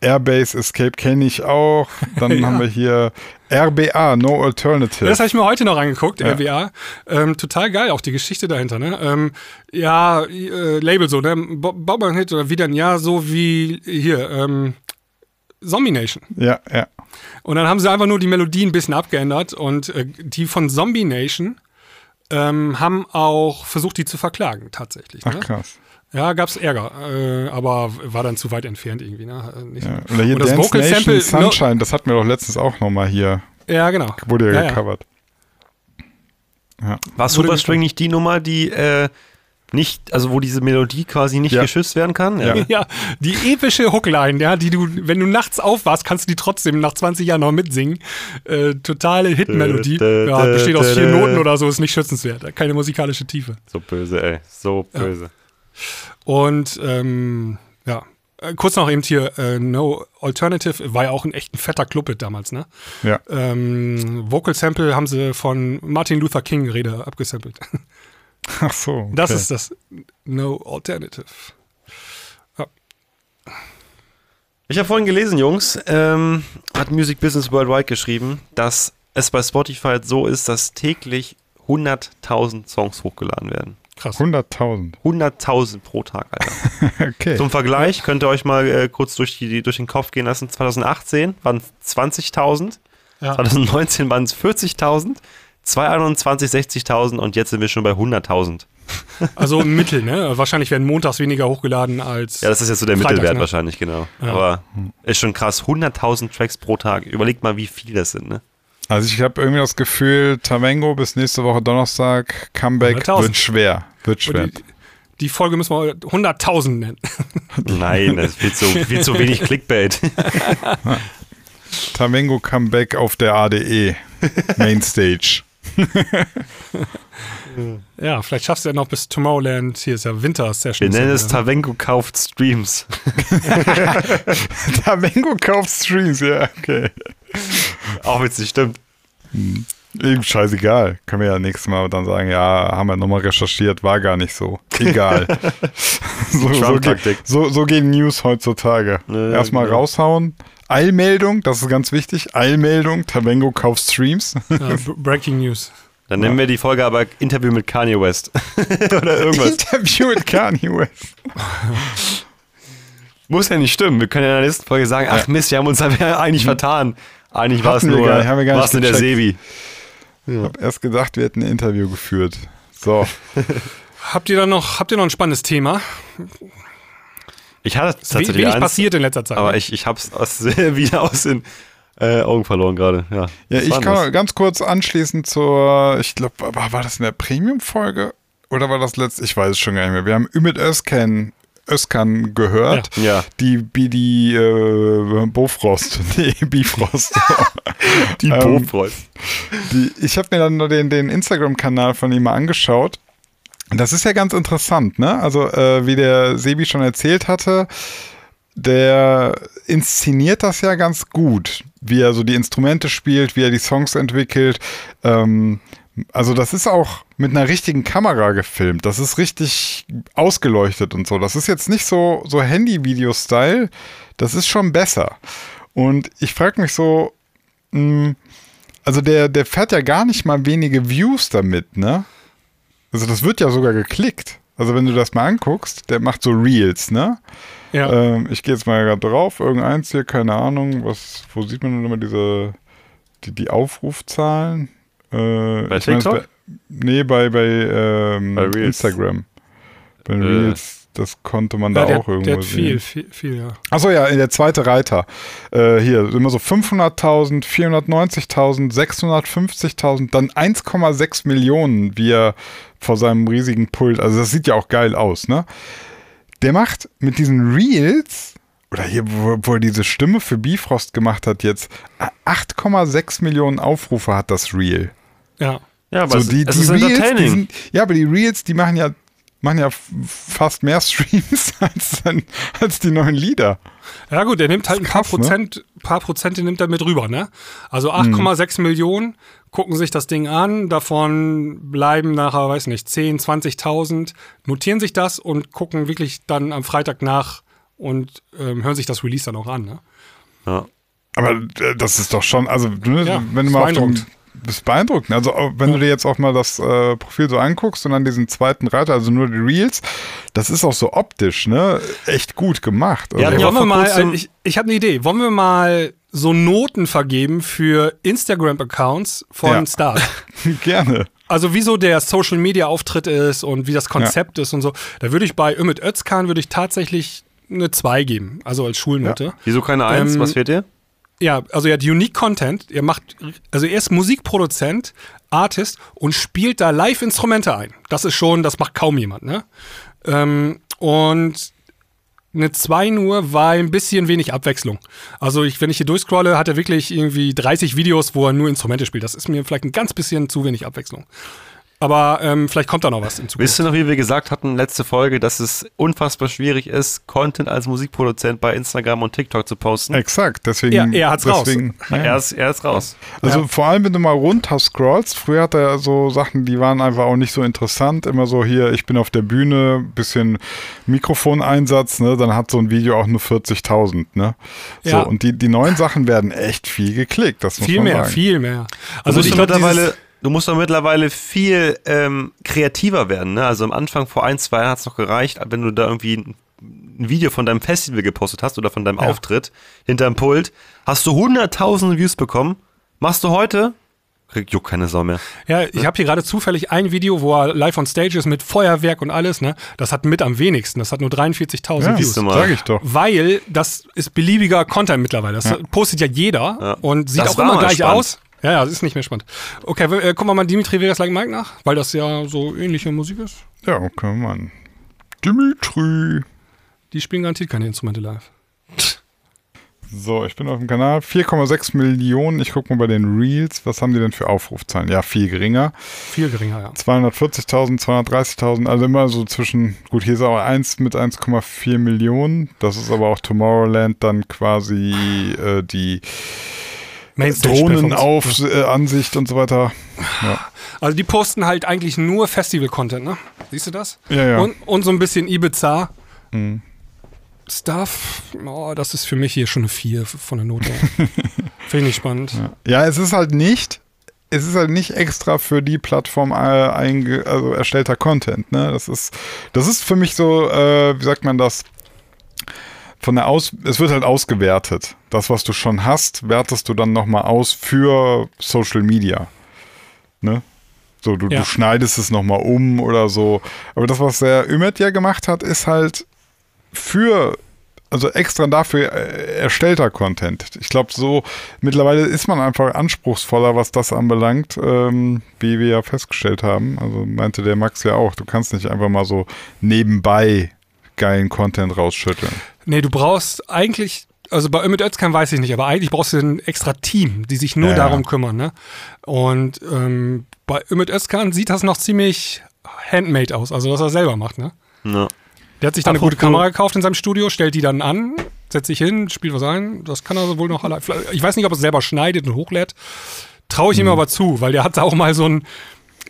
Airbase Escape kenne ich auch. Dann Ja. haben wir hier RBA, No Alternative. Das habe ich mir heute noch angeguckt, Ja. RWA. Ähm, total geil, auch die Geschichte dahinter. Ne? Ähm, ja, äh, Label so, ne? Bo- Baut man einen Hit oder wieder ein Jahr so wie hier, ähm, Zombie Nation. ja, ja. Und dann haben sie einfach nur die Melodie ein bisschen abgeändert und äh, die von Zombie Nation ähm, haben auch versucht, die zu verklagen, tatsächlich. Ach Ne? krass. Ja, gab's Ärger, äh, aber war dann zu weit entfernt irgendwie. Ne? Nicht. Ja. Oder hier Und das Dance Vocal Nation Sample, Sunshine, das hatten wir doch letztens auch nochmal hier. Ja, genau. Wurde ja, Ja, ja. gecovert. War Wurde Superstring nicht die Nummer, die äh, nicht, also wo diese Melodie quasi nicht Ja. geschützt werden kann? Ja. Ja, die epische Hookline, ja, die du, wenn du nachts aufwachst, kannst du die trotzdem nach 20 Jahren noch mitsingen. Äh, totale Hitmelodie. Ja, besteht aus vier. Noten oder so, ist nicht schützenswert. Keine musikalische Tiefe. So böse, ey. So böse. Und ähm, ja, äh, kurz noch eben hier, äh, No Alternative war ja auch ein echt ein fetter Clubhit damals, ne? Ja. Ähm, Vocal Sample haben sie von Martin Luther King Rede abgesampelt. Ach so. Okay. Das ist das No Alternative. Ich habe vorhin gelesen, Jungs, ähm, hat Music Business Worldwide geschrieben, dass es bei Spotify so ist, dass täglich 100.000 Songs hochgeladen werden. Krass. 100.000. 100.000 pro Tag, Alter. Okay. Zum Vergleich könnt ihr euch mal äh, kurz durch, die, durch den Kopf gehen lassen. 2018 waren es 20.000, Ja. 2019 waren es 40.000, 2021 60.000 und jetzt sind wir schon bei 100.000. Also im Mittel, ne? Wahrscheinlich werden montags weniger hochgeladen als. Ja, das ist jetzt so der Freitags, Mittelwert ne? wahrscheinlich, genau. Ja. Aber ist schon krass. 100.000 Tracks pro Tag. Überlegt mal, wie viel das sind, ne? Also ich habe irgendwie das Gefühl, Tavengo bis nächste Woche Donnerstag, Comeback 100.000. wird schwer. Wird schwer. die, die Folge müssen wir 100.000 nennen. Nein, das viel zu, viel zu wenig Clickbait. Tavengo Comeback auf der ADE Mainstage. Ja, vielleicht schaffst du ja noch bis Tomorrowland. Hier ist ja Winter-Session. Wir nennen es Tavengo kauft Streams. Tavengo kauft Streams, ja, okay. Auch witzig, stimmt. Eben scheißegal. Können wir ja nächstes Mal dann sagen, ja, haben wir nochmal recherchiert, war gar nicht so. Egal. so, so, ge Trump-Taktik. so, so gehen News heutzutage. Ja, Erstmal genau. raushauen. Eilmeldung, das ist ganz wichtig. Eilmeldung, Tavengo kauft Streams. Ja, Breaking News. Dann nennen wir die Folge aber Interview mit Kanye West. Oder irgendwas. Interview mit Kanye West. Muss ja nicht stimmen. Wir können ja in der nächsten Folge sagen, ach Mist, wir haben uns aber eigentlich vertan. Eigentlich war es nur, gar nicht, haben wir gar war's nicht nur der. Sebi. Ich hab erst gedacht, wir hätten ein Interview geführt. So. Habt ihr da noch, habt ihr noch ein spannendes Thema? Ich hatte tatsächlich wenig eins, passiert in letzter Zeit. aber ne? ich, ich hab's aus, wieder aus den äh, Augen verloren gerade. Ja, Ja, ich war kann das? ganz kurz anschließen zur, ich glaube, war, war das in der Premium-Folge? Oder war das letzte? Ich weiß es schon gar nicht mehr. Wir haben Ümit Özkan, Özkan gehört. Ja. Die, die, die äh, Bofrost. Nee, Bifrost. Die Ähm, die, ich habe mir dann nur den, den Instagram-Kanal von ihm mal angeschaut. Das ist ja ganz interessant, ne? Also, äh, wie der Sebi schon erzählt hatte, der inszeniert das ja ganz gut, wie er so die Instrumente spielt, wie er die Songs entwickelt. Ähm, also das ist auch mit einer richtigen Kamera gefilmt. Das ist richtig ausgeleuchtet und so. Das ist jetzt nicht so, so Handy-Video-Style. Das ist schon besser. Und ich frage mich so, mh, also der, der fährt ja gar nicht mal wenige Views damit, ne? Also das wird ja sogar geklickt. Also wenn du das mal anguckst, der macht so Reels, ne? ja. Ähm, ich gehe jetzt mal gerade drauf, irgendeins hier, keine Ahnung, was, wo sieht man denn immer diese, die, die Aufrufzahlen? Äh, Bei mein, TikTok? bei, nee, bei, bei, ähm, Bei Reels. Instagram. Bei Äh. Reels, das konnte man da ja, der, auch irgendwo der hat sehen. viel, viel, viel, ja. Achso, ja, der zweite Reiter. Äh, hier, immer so 500.000, 490.000, 650.000, dann 1,6 Millionen, wie er vor seinem riesigen Pult, also das sieht ja auch geil aus, ne? Der macht mit diesen Reels, oder hier, wo, wo er diese Stimme für Bifrost gemacht hat jetzt, 8,6 Millionen Aufrufe hat das Reel. Ja. Ja, aber So, es, die, es die ist Reels, die entertaining. sind, ja, aber die Reels, die machen ja machen ja fast mehr Streams als, als die neuen Lieder. Ja gut, er nimmt halt ein paar krass, ne? Prozent, paar Prozente nimmt er mit rüber, ne? Also 8,6 Millionen gucken sich das Ding an, davon bleiben nachher, weiß nicht, 10, 20.000, notieren sich das und gucken wirklich dann am Freitag nach und ähm, hören sich das Release dann auch an, ne? Ja. Aber äh, das ist doch schon, also ne, Ja, wenn du mal auf dem, beeindruckend. bist beeindruckend. Also wenn du dir jetzt auch mal das äh, Profil so anguckst und dann diesen zweiten Reiter, also nur die Reels, das ist auch so optisch, ne? Echt gut gemacht. Also, Ja, Wollen ja, wir mal, äh, ich, ich habe eine Idee. Wollen wir mal so Noten vergeben für Instagram-Accounts von Ja. Stars? gerne. Also wie so der Social Media Auftritt ist und wie das Konzept ist und so. Da würde ich bei Ümit Özkan würde ich tatsächlich eine 2 geben, also als Schulnote. Wieso keine Eins? Ähm, Was fehlt dir? Ja, also er hat Unique Content, er macht, also er ist Musikproduzent, Artist und spielt da Live-Instrumente ein. Das ist schon, das macht kaum jemand, ne? Ähm, und eine 2 nur, weil ein bisschen wenig Abwechslung. Also ich, wenn ich hier durchscrolle, hat er wirklich irgendwie 30 Videos, wo er nur Instrumente spielt. Das ist mir vielleicht ein ganz bisschen zu wenig Abwechslung. Aber ähm, vielleicht kommt da noch was in Zukunft. Wisst ihr noch, wie wir gesagt hatten, letzte Folge, dass es unfassbar schwierig ist, Content als Musikproduzent bei Instagram und TikTok zu posten? Exakt, deswegen. Ja, er hat's raus. deswegen, ja. Er, ist, er ist raus. Also vor allem, wenn du mal runter scrollst, früher hat er so Sachen, die waren einfach auch nicht so interessant. Immer so hier, ich bin auf der Bühne, bisschen Mikrofoneinsatz, ne? Dann hat so ein Video auch nur 40.000, ne? So, Ja. und die, die neuen Sachen werden echt viel geklickt, das muss Viel man mehr, sagen. viel mehr. Also musst, ich mittlerweile, dieses- du musst doch mittlerweile viel ähm, kreativer werden. Ne? Also am Anfang vor ein, zwei Jahren hat es noch gereicht, wenn du da irgendwie ein Video von deinem Festival gepostet hast oder von deinem Ja. Auftritt hinterm Pult, hast du hunderttausende Views bekommen. Machst du heute? Kriegt juckt keine Sau mehr. Ja, ich habe hier gerade zufällig ein Video, wo er live on stage ist mit Feuerwerk und alles, ne? Das hat mit am wenigsten. Das hat nur 43.000 Ja, Views. Siehst du mal. sag ich doch. Weil das ist beliebiger Content mittlerweile. Das postet ja jeder Ja. und sieht Das auch immer gleich spannend. aus. Ja, ja, das ist nicht mehr spannend. Okay, äh, gucken wir mal Dimitri Vegas Like Mike nach, weil das ja so ähnliche Musik ist. Ja, okay, Mann. Dimitri. Die spielen garantiert keine Instrumente live. So, ich bin auf dem Kanal. 4,6 Millionen. Ich gucke mal bei den Reels. Was haben die denn für Aufrufzahlen? Ja, viel geringer. Viel geringer, ja. 240.000, 230.000, also immer so zwischen, gut, hier ist aber 1 mit 1,4 Millionen. Das ist aber auch Tomorrowland dann quasi äh, die Mainstage-Performance. Drohnenauf-Ansicht und so weiter. Also die posten halt eigentlich nur Festival-Content, ne? Siehst du das? Ja, ja. Und, und so ein bisschen Ibiza. Mhm. Stuff, oh, das ist für mich hier schon eine 4 von der Note. Finde ich nicht spannend. Ja, es ist halt nicht, es ist halt nicht extra für die Plattform äh, einge, also erstellter Content, ne? Das ist, das ist für mich so, äh, wie sagt man das? Von der Aus, es wird halt ausgewertet. Das, was du schon hast, wertest du dann nochmal aus für Social Media. Ne? So, du, Ja. du schneidest es nochmal um oder so. Aber das, was der Ümet ja gemacht hat, ist halt für, also extra dafür äh, erstellter Content. Ich glaube, so mittlerweile ist man einfach anspruchsvoller, was das anbelangt, ähm, wie wir ja festgestellt haben. Also meinte der Max ja auch, du kannst nicht einfach mal so nebenbei geilen Content rausschütteln. Nee, du brauchst eigentlich, also bei Ümit Özkan weiß ich nicht, aber eigentlich brauchst du ein extra Team, die sich nur Ja, ja. darum kümmern. Ne? Und ähm, bei Ümit Özkan sieht das noch ziemlich handmade aus, also was er selber macht. Ne? Ja. Der hat sich dann eine Apropos- gute Kamera gekauft in seinem Studio, stellt die dann an, setzt sich hin, spielt was ein. Das kann er wohl noch alle. Ich weiß nicht, ob er es selber schneidet und hochlädt. Traue ich Mhm. ihm aber zu, weil der hat auch mal so ein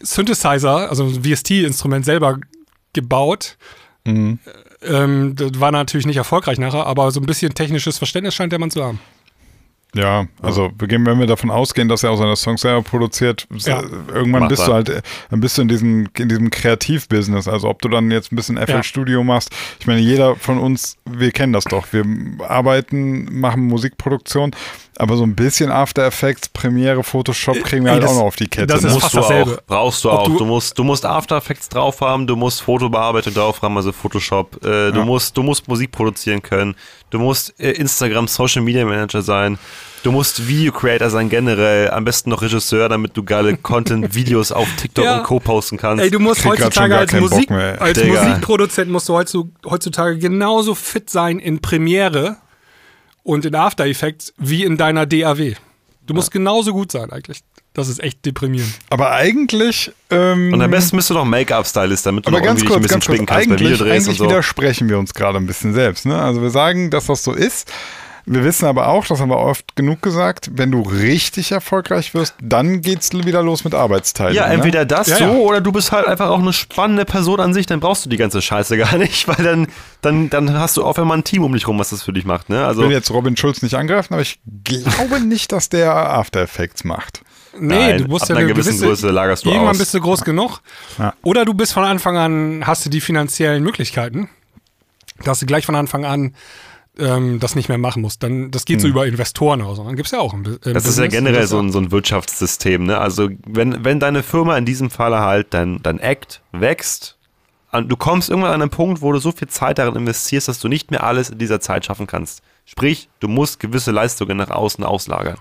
Synthesizer, also ein VST-Instrument selber gebaut. Mhm. Ähm, das war natürlich nicht erfolgreich nachher, aber so ein bisschen technisches Verständnis scheint der Mann zu haben. Ja, also wenn wir davon ausgehen, dass er auch seine Songs selber produziert, Ja. äh, irgendwann Macht bist er. du halt, äh, dann bist du in diesem, in diesem Kreativbusiness. Also ob du dann jetzt ein bisschen FL Ja. Studio machst. Ich meine, jeder von uns, wir kennen das doch. Wir arbeiten, machen Musikproduktion, aber so ein bisschen After Effects, Premiere, Photoshop kriegen wir Ey, halt das- auch noch auf die Kette. das ne? ist Musst fast du dasselbe. auch, brauchst du Ob auch. du- Du, musst, du musst After Effects drauf haben, du musst Fotobearbeitung drauf haben, also Photoshop. Äh, du, Ja. musst, du musst Musik produzieren können. Du musst äh, Instagram Social Media Manager sein. Du musst Video Creator sein generell. Am besten noch Regisseur, damit du geile Content-Videos auf TikTok Ja. und Co. posten kannst. Ey, du musst heutzutage als, Musik, mehr, als Digga. Musikproduzent musst du heutzu- heutzutage genauso fit sein in Premiere und in After Effects wie in deiner DAW. Du musst genauso gut sein eigentlich. Das ist echt deprimierend. Aber eigentlich. Ähm, Und am besten bist du noch Make-up-Stylist, damit du aber noch ganz irgendwie dich ein kurz, bisschen ganz kurz. schminken kannst, Eigentlich, Video drehst und eigentlich so. widersprechen wir uns gerade ein bisschen selbst. Ne? Also wir sagen, dass das so ist. Wir wissen aber auch, das haben wir oft genug gesagt, wenn du richtig erfolgreich wirst, dann geht's wieder los mit Arbeitsteilung. Ja, ne? entweder das Ja, so ja. oder du bist halt einfach auch eine spannende Person an sich, dann brauchst du die ganze Scheiße gar nicht, weil dann, dann, dann hast du auf einmal ein Team um dich rum, was das für dich macht. Ne? Ich Also will jetzt Robin Schulz nicht angreifen, aber ich glaube nicht, dass der After Effects macht. Nee, Nein, du musst ab ja einer eine gewissen gewisse, Größe lagerst du Irgendwann aus. bist du groß genug. Ja. Oder du bist von Anfang an, hast du die finanziellen Möglichkeiten, dass du gleich von Anfang an ähm, das nicht mehr machen musst. Dann, das geht so über Investoren so. Dann gibt's ja auch ein im das ist ja generell so ein, so ein Wirtschaftssystem. Ne? Also wenn, wenn deine Firma in diesem Falle halt dein, dein Act wächst, du kommst irgendwann an einen Punkt, wo du so viel Zeit darin investierst, dass du nicht mehr alles in dieser Zeit schaffen kannst. Sprich, du musst gewisse Leistungen nach außen auslagern.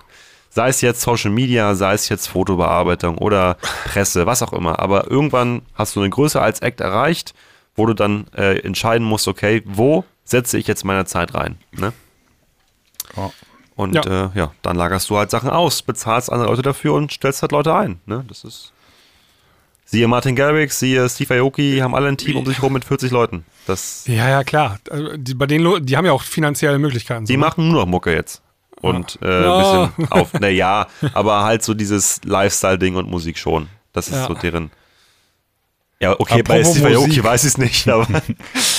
Sei es jetzt Social Media, sei es jetzt Fotobearbeitung oder Presse, was auch immer. Aber irgendwann hast du eine Größe als Act erreicht, wo du dann äh, entscheiden musst, okay, wo setze ich jetzt meine Zeit rein? Ne? Ja. Und Ja. Äh, ja, dann lagerst du halt Sachen aus, bezahlst andere Leute dafür und stellst halt Leute ein. Ne? Das ist. Siehe Martin Garrix, siehe Steve Aoki, haben alle ein Team um sich rum mit 40 Leuten. Das, Ja, ja, klar. Also Die, bei den, die haben ja auch finanzielle Möglichkeiten. die so, ne? machen nur noch Mucke jetzt. Und äh, Ja. ein bisschen auf, naja, aber halt so dieses Lifestyle-Ding und Musik schon. Das ist Ja. so deren. Ja, okay, bei Apropos Steve Aoki weiß ich es nicht, aber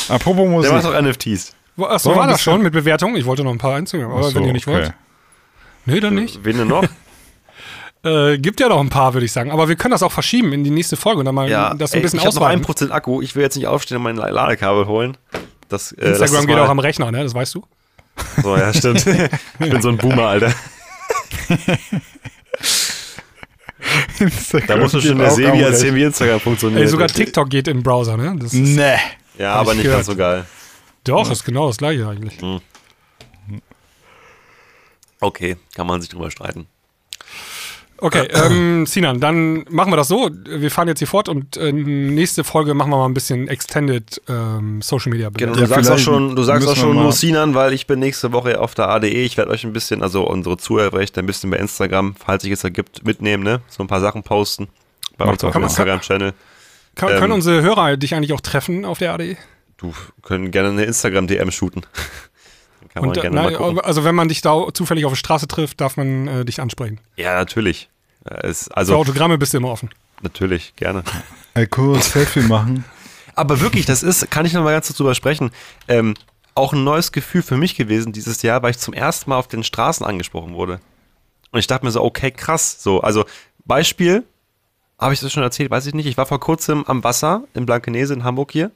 Apropos der Musik. macht auch NFTs. Achso, Wollen war das schon mit Bewertung? Ich wollte noch ein paar einzugeben, aber so, wenn ihr nicht okay. wollt. Nee, dann nicht. Wen denn noch? Äh, gibt ja noch ein paar, würde ich sagen. Aber wir können das auch verschieben in die nächste Folge und dann mal Ja, das ein ey, bisschen ich habe noch ausweiten. 1% Akku. Ich will jetzt nicht aufstehen und mein Ladekabel holen. Das, äh, Instagram das geht mal- auch am Rechner, ne? Das weißt du. So, ja, stimmt. ich bin so ein Boomer, Alter. Da musst du schon der Sebi erzählen, wie Instagram funktioniert. Ey, sogar TikTok geht im Browser, ne? Das ist, Nee. Ja, aber ich nicht gehört. ganz so geil. doch, ist genau das gleiche eigentlich. Okay, kann man sich drüber streiten. Okay, ähm, Sinan, dann machen wir das so. Wir fahren jetzt hier fort und äh, nächste Folge machen wir mal ein bisschen Extended ähm, Social Media Genau, du Ja, sagst auch schon, du sagst auch schon nur Sinan, weil ich bin nächste Woche auf der ADE. Ich werde euch ein bisschen, also unsere Zuhörer vielleicht ein bisschen bei Instagram, falls sich es ergibt, mitnehmen, ne? So ein paar Sachen posten. Bei Macht uns auf dem. Instagram-Channel. Kann, ähm, können unsere Hörer dich eigentlich auch treffen auf der AD? Du können gerne eine Instagram-DM shooten. Kann man Und, äh, gerne mal nein, gucken. also wenn man dich da zufällig auf der Straße trifft, darf man äh, dich ansprechen. Ja, natürlich. Äh, Es, Für also, Autogramme bist du immer offen. natürlich, gerne. Ey, kurz Selfie machen. Aber wirklich, das ist, kann ich noch mal ganz kurz drüber sprechen, ähm, auch ein neues Gefühl für mich gewesen dieses Jahr, weil ich zum ersten Mal auf den Straßen angesprochen wurde. Und ich dachte mir so, okay, krass. So, also Beispiel, habe ich das schon erzählt, weiß ich nicht. Ich war vor kurzem am Wasser in Blankenese in Hamburg hier.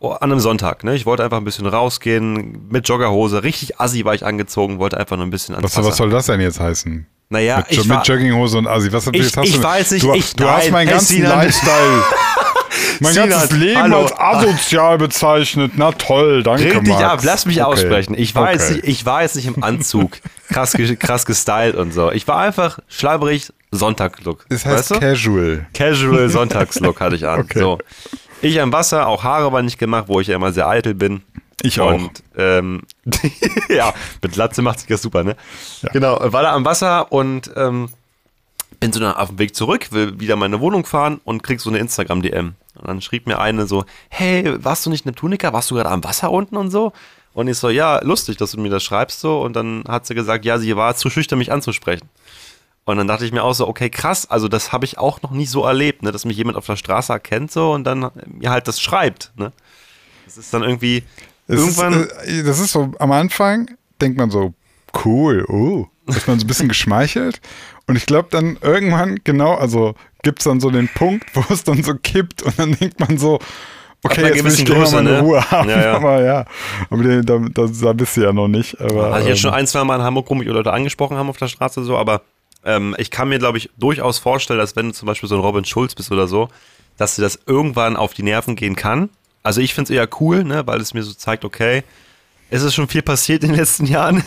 Oh, an einem Sonntag, ne? Ich wollte einfach ein bisschen rausgehen, mit Joggerhose, richtig assi war ich angezogen, wollte einfach nur ein bisschen ans Was, Wasser. was soll das denn jetzt heißen? naja, mit, ich mit war, Jogginghose und Assi. Was Ich- jetzt hast ich du, weiß nicht, du, ich- du hast nein, meinen hey, ganzen Sinan. Lifestyle, mein Sinan, ganzes Leben hallo. als asozial bezeichnet. Na toll, danke, Red dich ab, lass mich Okay. aussprechen. Ich war, jetzt Okay. nicht, ich war jetzt nicht im Anzug, krass, krass gestylt und so. Ich war einfach schlabberig Sonntag-Look. Es heißt weißt du? Casual. Casual Sonntagslook hatte ich an. Okay. So. Ich am Wasser, auch Haare war nicht gemacht, wo ich ja immer sehr eitel bin. Ich auch. Und ähm, ja, mit Latze macht sich das super, ne? Ja. Genau, war da am Wasser und ähm, bin so dann auf dem Weg zurück, will wieder in meine Wohnung fahren und krieg so eine Instagram-DM. Und dann schrieb mir eine so, hey, warst du nicht eine Tunika? Warst du gerade am Wasser unten und so? Und ich so, ja, lustig, dass du mir das schreibst so. Und dann hat sie gesagt, ja, sie war zu schüchtern, mich anzusprechen. Und dann dachte ich mir auch so, okay, krass, also das habe ich auch noch nie so erlebt, ne, dass mich jemand auf der Straße erkennt so und dann mir halt das schreibt, ne. Das ist dann irgendwie Es irgendwann. Ist, äh, das ist so, am Anfang denkt man so, cool, oh, ist man so ein bisschen geschmeichelt. Und ich glaube dann irgendwann, genau, also gibt es dann so den Punkt, wo es dann so kippt und dann denkt man so, okay, jetzt will ich gerne mal Größe, meine ne? Ruhe haben. Ja, ja. Aber ja, aber da, da, da bist du ja noch nicht. Aber, Hatte ich jetzt schon ähm, ein, zwei Mal in Hamburg rum, mich Leute angesprochen haben auf der Straße so, aber ähm, ich kann mir, glaube ich, durchaus vorstellen, dass wenn du zum Beispiel so ein Robin Schulz bist oder so, dass dir das irgendwann auf die Nerven gehen kann. Also ich finde es eher cool, ne, weil es mir so zeigt, okay, es ist schon viel passiert in den letzten Jahren.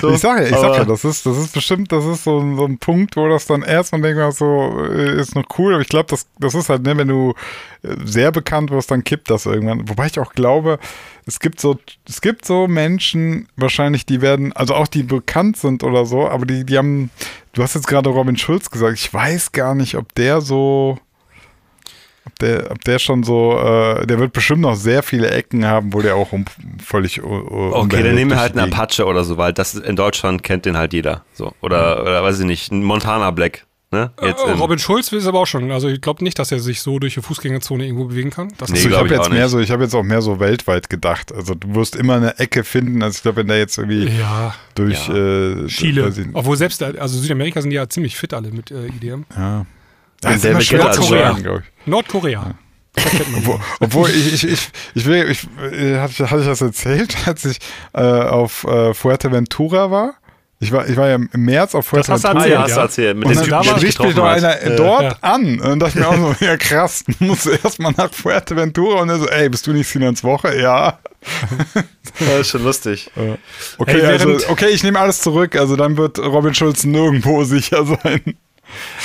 So, ich sag ja, ich sag ja, das ist, das ist bestimmt, das ist so, ein- so ein Punkt, wo das dann erstmal denkt man so, äh, ist noch cool, aber ich glaube, das, das ist halt, ne, wenn du äh, sehr bekannt wirst, dann kippt das irgendwann. Wobei ich auch glaube, es gibt so, es gibt so Menschen, wahrscheinlich, die werden, also auch die bekannt sind oder so, aber die, die haben, du hast jetzt gerade Robin Schulz gesagt, ich weiß gar nicht, ob der so, ob der, ob der schon so, äh, der wird bestimmt noch sehr viele Ecken haben, wo der auch um, völlig uh, Okay, dann nehmen wir halt einen Apache oder so, weil das in Deutschland kennt den halt jeder. So. Oder, oder weiß ich nicht, ein Montana Black. Ne? Jetzt Äh, in- Robin Schulz ist aber auch schon. Also ich glaube nicht, dass er sich so durch die Fußgängerzone irgendwo bewegen kann. Das Nee, ist Also ich habe jetzt auch mehr nicht. so, ich habe jetzt auch mehr so weltweit gedacht. Also du wirst immer eine Ecke finden. Also ich glaube, wenn der jetzt irgendwie ja, durch äh, Chile. Obwohl selbst, also Südamerika sind ja ziemlich fit alle mit äh, IDM. ja. Wenn ist der immer schwer zu Korea. sagen, glaube ich. Nordkorea. Obwohl, obwohl ich, ich, ich, ich will, ich, äh, hatte, ich- hatte ich das erzählt, als ich äh, auf äh, Fuerteventura war? Ich war, ich war ja im März auf Das hast du Fuerteventura. ah, ja, erzählt, hast du ja. erzählt. Mit Und dem dann da spricht mich hat. einer Äh, dort ja. an. Und dann dachte ich mir auch so, ja krass, du musst erstmal nach Fuerteventura. Und er so, ey, bist du nicht Sinans Woche? Ja. Das ist schon lustig. Okay, Hey, also, okay, ich nehme alles zurück. Also dann wird Robin Schulz nirgendwo sicher sein.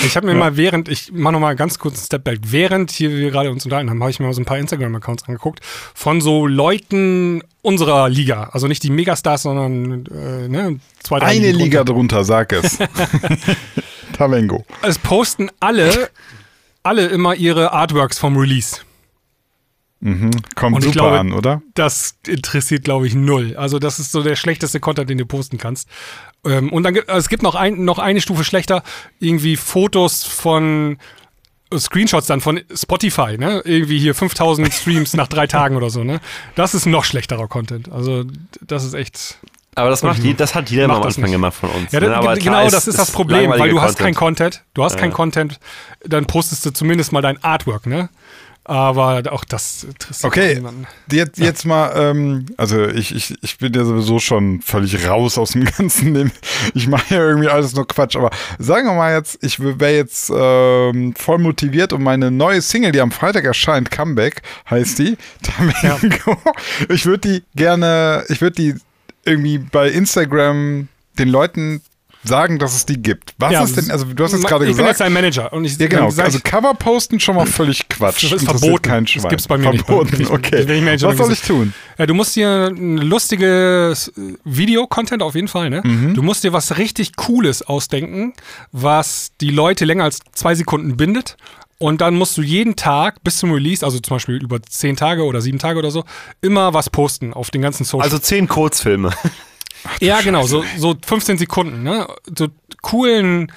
Ich habe mir mal während, ich mache nochmal ganz kurz einen Step back, während hier wir gerade uns unterhalten haben, habe ich mir mal so ein paar Instagram-Accounts angeguckt von so Leuten unserer Liga. Also nicht die Megastars, sondern äh, ne, zwei, drei Eine Liga drunter. sag es. Talengo. Es posten alle, alle immer ihre Artworks vom Release. Kommt Und ich super glaube- an, oder? Das interessiert, glaube ich, null. Also das ist so der schlechteste Content, den du posten kannst. Ähm, und dann gibt also es gibt noch, ein, noch eine Stufe schlechter, irgendwie Fotos von äh, Screenshots dann von Spotify, ne? Irgendwie hier 5000 Streams nach drei Tagen oder so, ne? Das ist noch schlechterer Content. Also das ist echt. Aber das, macht, je- das hat jeder am das Anfang gemacht von uns. Ja, ne? da, Aber genau, klar, das ist das Problem, weil du hast kein Content. Content. Du hast kein Content, dann postest du zumindest mal dein Artwork, ne? Aber auch das interessiert Okay, niemanden. jetzt, jetzt mal, ähm, also ich, ich, ich bin ja sowieso schon völlig raus aus dem Ganzen. Ich mache ja irgendwie alles nur Quatsch, aber sagen wir mal jetzt, ich wäre jetzt ähm, voll motiviert und meine neue Single, die am Freitag erscheint, Comeback heißt die, Talengo. Ich würde die gerne, ich würde die irgendwie bei Instagram den Leuten sagen, dass es die gibt. Was Ja, ist denn, also du hast jetzt gerade ich bin jetzt gesagt, ein Manager und ich ja, genau. sag Also ich, Cover posten schon mal völlig Quatsch. Das ist verboten. Kein Das Schwein. gibt's bei mir nicht. verboten. Wenn ich- okay. ich Manager Was soll ich tun? Ja, du musst dir ein lustiges äh, Video-Content auf jeden Fall, ne? Mhm. Du musst dir was richtig Cooles ausdenken, was die Leute länger als zwei Sekunden bindet. Und dann musst du jeden Tag bis zum Release, also zum Beispiel über zehn Tage oder sieben Tage oder so, immer was posten auf den ganzen Social. Also zehn Kurzfilme. Ja, genau, so, so 15 Sekunden, ne? So coolen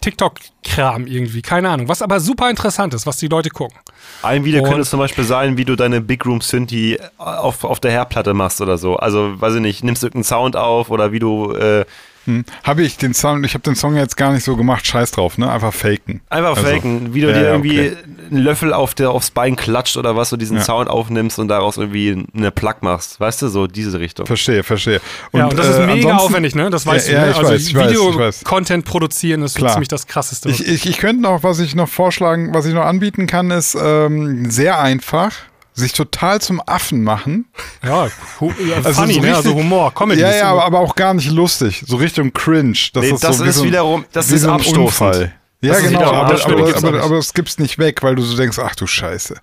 TikTok-Kram irgendwie, keine Ahnung. Was aber super interessant ist, was die Leute gucken. Ein Video Und- könnte zum Beispiel sein, wie du deine Big Room Synthi auf, auf der Herdplatte machst oder so. Also, weiß ich nicht, nimmst irgendeinen Sound auf oder wie du äh, Hm. Habe ich den Song, ich habe den Song jetzt gar nicht so gemacht, scheiß drauf, ne? Einfach faken. einfach Also, faken, wie du ja, dir irgendwie okay. einen Löffel auf der, aufs Bein klatscht oder was, du diesen Ja. Sound aufnimmst und daraus irgendwie eine Plug machst. Weißt du, so diese Richtung. Verstehe, verstehe. ja, und das ist äh, mega ansonsten- aufwendig, ne? Das weißt Ja, du, ne? ich Also weiß, ich weiß, ich weiß. Video-Content produzieren ist so Klar. ziemlich das Krasseste. Ich, ich, ich könnte noch, was ich noch vorschlagen, was ich noch anbieten kann, ist ähm, sehr einfach. Sich total zum Affen machen. ja, Also funny, so ne? richtig- Also Humor, Comedy. ja, ja, aber, aber auch gar nicht lustig. So Richtung Cringe. Das Nee, ist, das so ist so ein, wiederum- das wie ist so ein abstoßend. Unfall. Ja, Das genau, aber, aber, aber, aber es gibt's nicht weg, weil du so denkst, ach du Scheiße.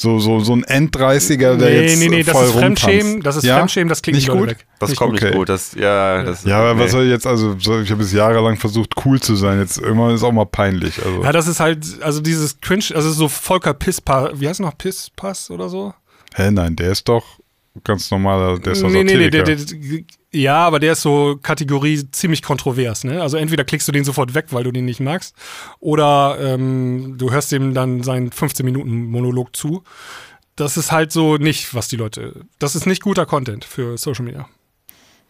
So, so, so ein End-30er, der nee, jetzt nee, nee, das voll ist Fremdschämen, das ist ja? Fremdschämen, das klingt nicht gut. weg. Das Nicht kommt gut. nicht gut. Das, ja, das, Ja, aber nee. was soll jetzt, also so, ich habe es jahrelang versucht, cool zu sein. Jetzt irgendwann ist auch mal peinlich. Also. Ja, das ist halt, also dieses Cringe, also so Volker Pisspass, wie heißt er noch, Pisspass oder so? Hä, nein, der ist doch ganz normaler, der ist nee, nee, nee, der, der, ja, aber der ist so Kategorie ziemlich kontrovers, ne? Also entweder klickst du den sofort weg, weil du den nicht magst, oder ähm, du hörst dem dann seinen 15-Minuten-Monolog zu. Das ist halt so nicht, was die Leute. Das ist nicht guter Content für Social Media.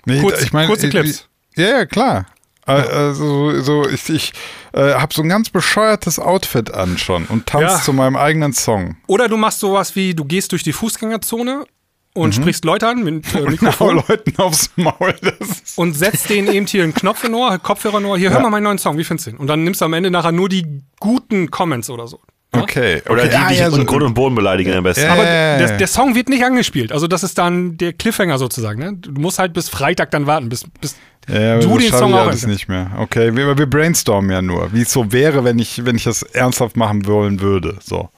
Nee, Kurz- ich mein, kurze ich- Clips. Ja, ja, klar. Also, so, ich, ich äh, habe so ein ganz bescheuertes Outfit an schon und tanze Ja. zu meinem eigenen Song. Oder du machst sowas wie, du gehst durch die Fußgängerzone und sprichst Leute an mit äh, Mikrofon Leuten aufs Maul. Das und setzt denen eben hier einen Knopf in Ohr, Kopfhörer in Ohr. Hier, hör mal meinen neuen Song, wie findest du den? Und dann nimmst du am Ende nachher nur die guten Comments oder so. Ja? okay. Oder okay. die, ah, die ja, dich so, in Grund und Boden beleidigen am besten. Ja, Aber ja, ja. der, der Song wird nicht angespielt. Also das ist dann der Cliffhanger sozusagen. Ne? Du musst halt bis Freitag dann warten, bis, bis Ja, du das den Song auch alles einfach. nicht mehr. Okay, wir, wir brainstormen ja nur, wie es so wäre, wenn ich, wenn ich das ernsthaft machen wollen würde. So.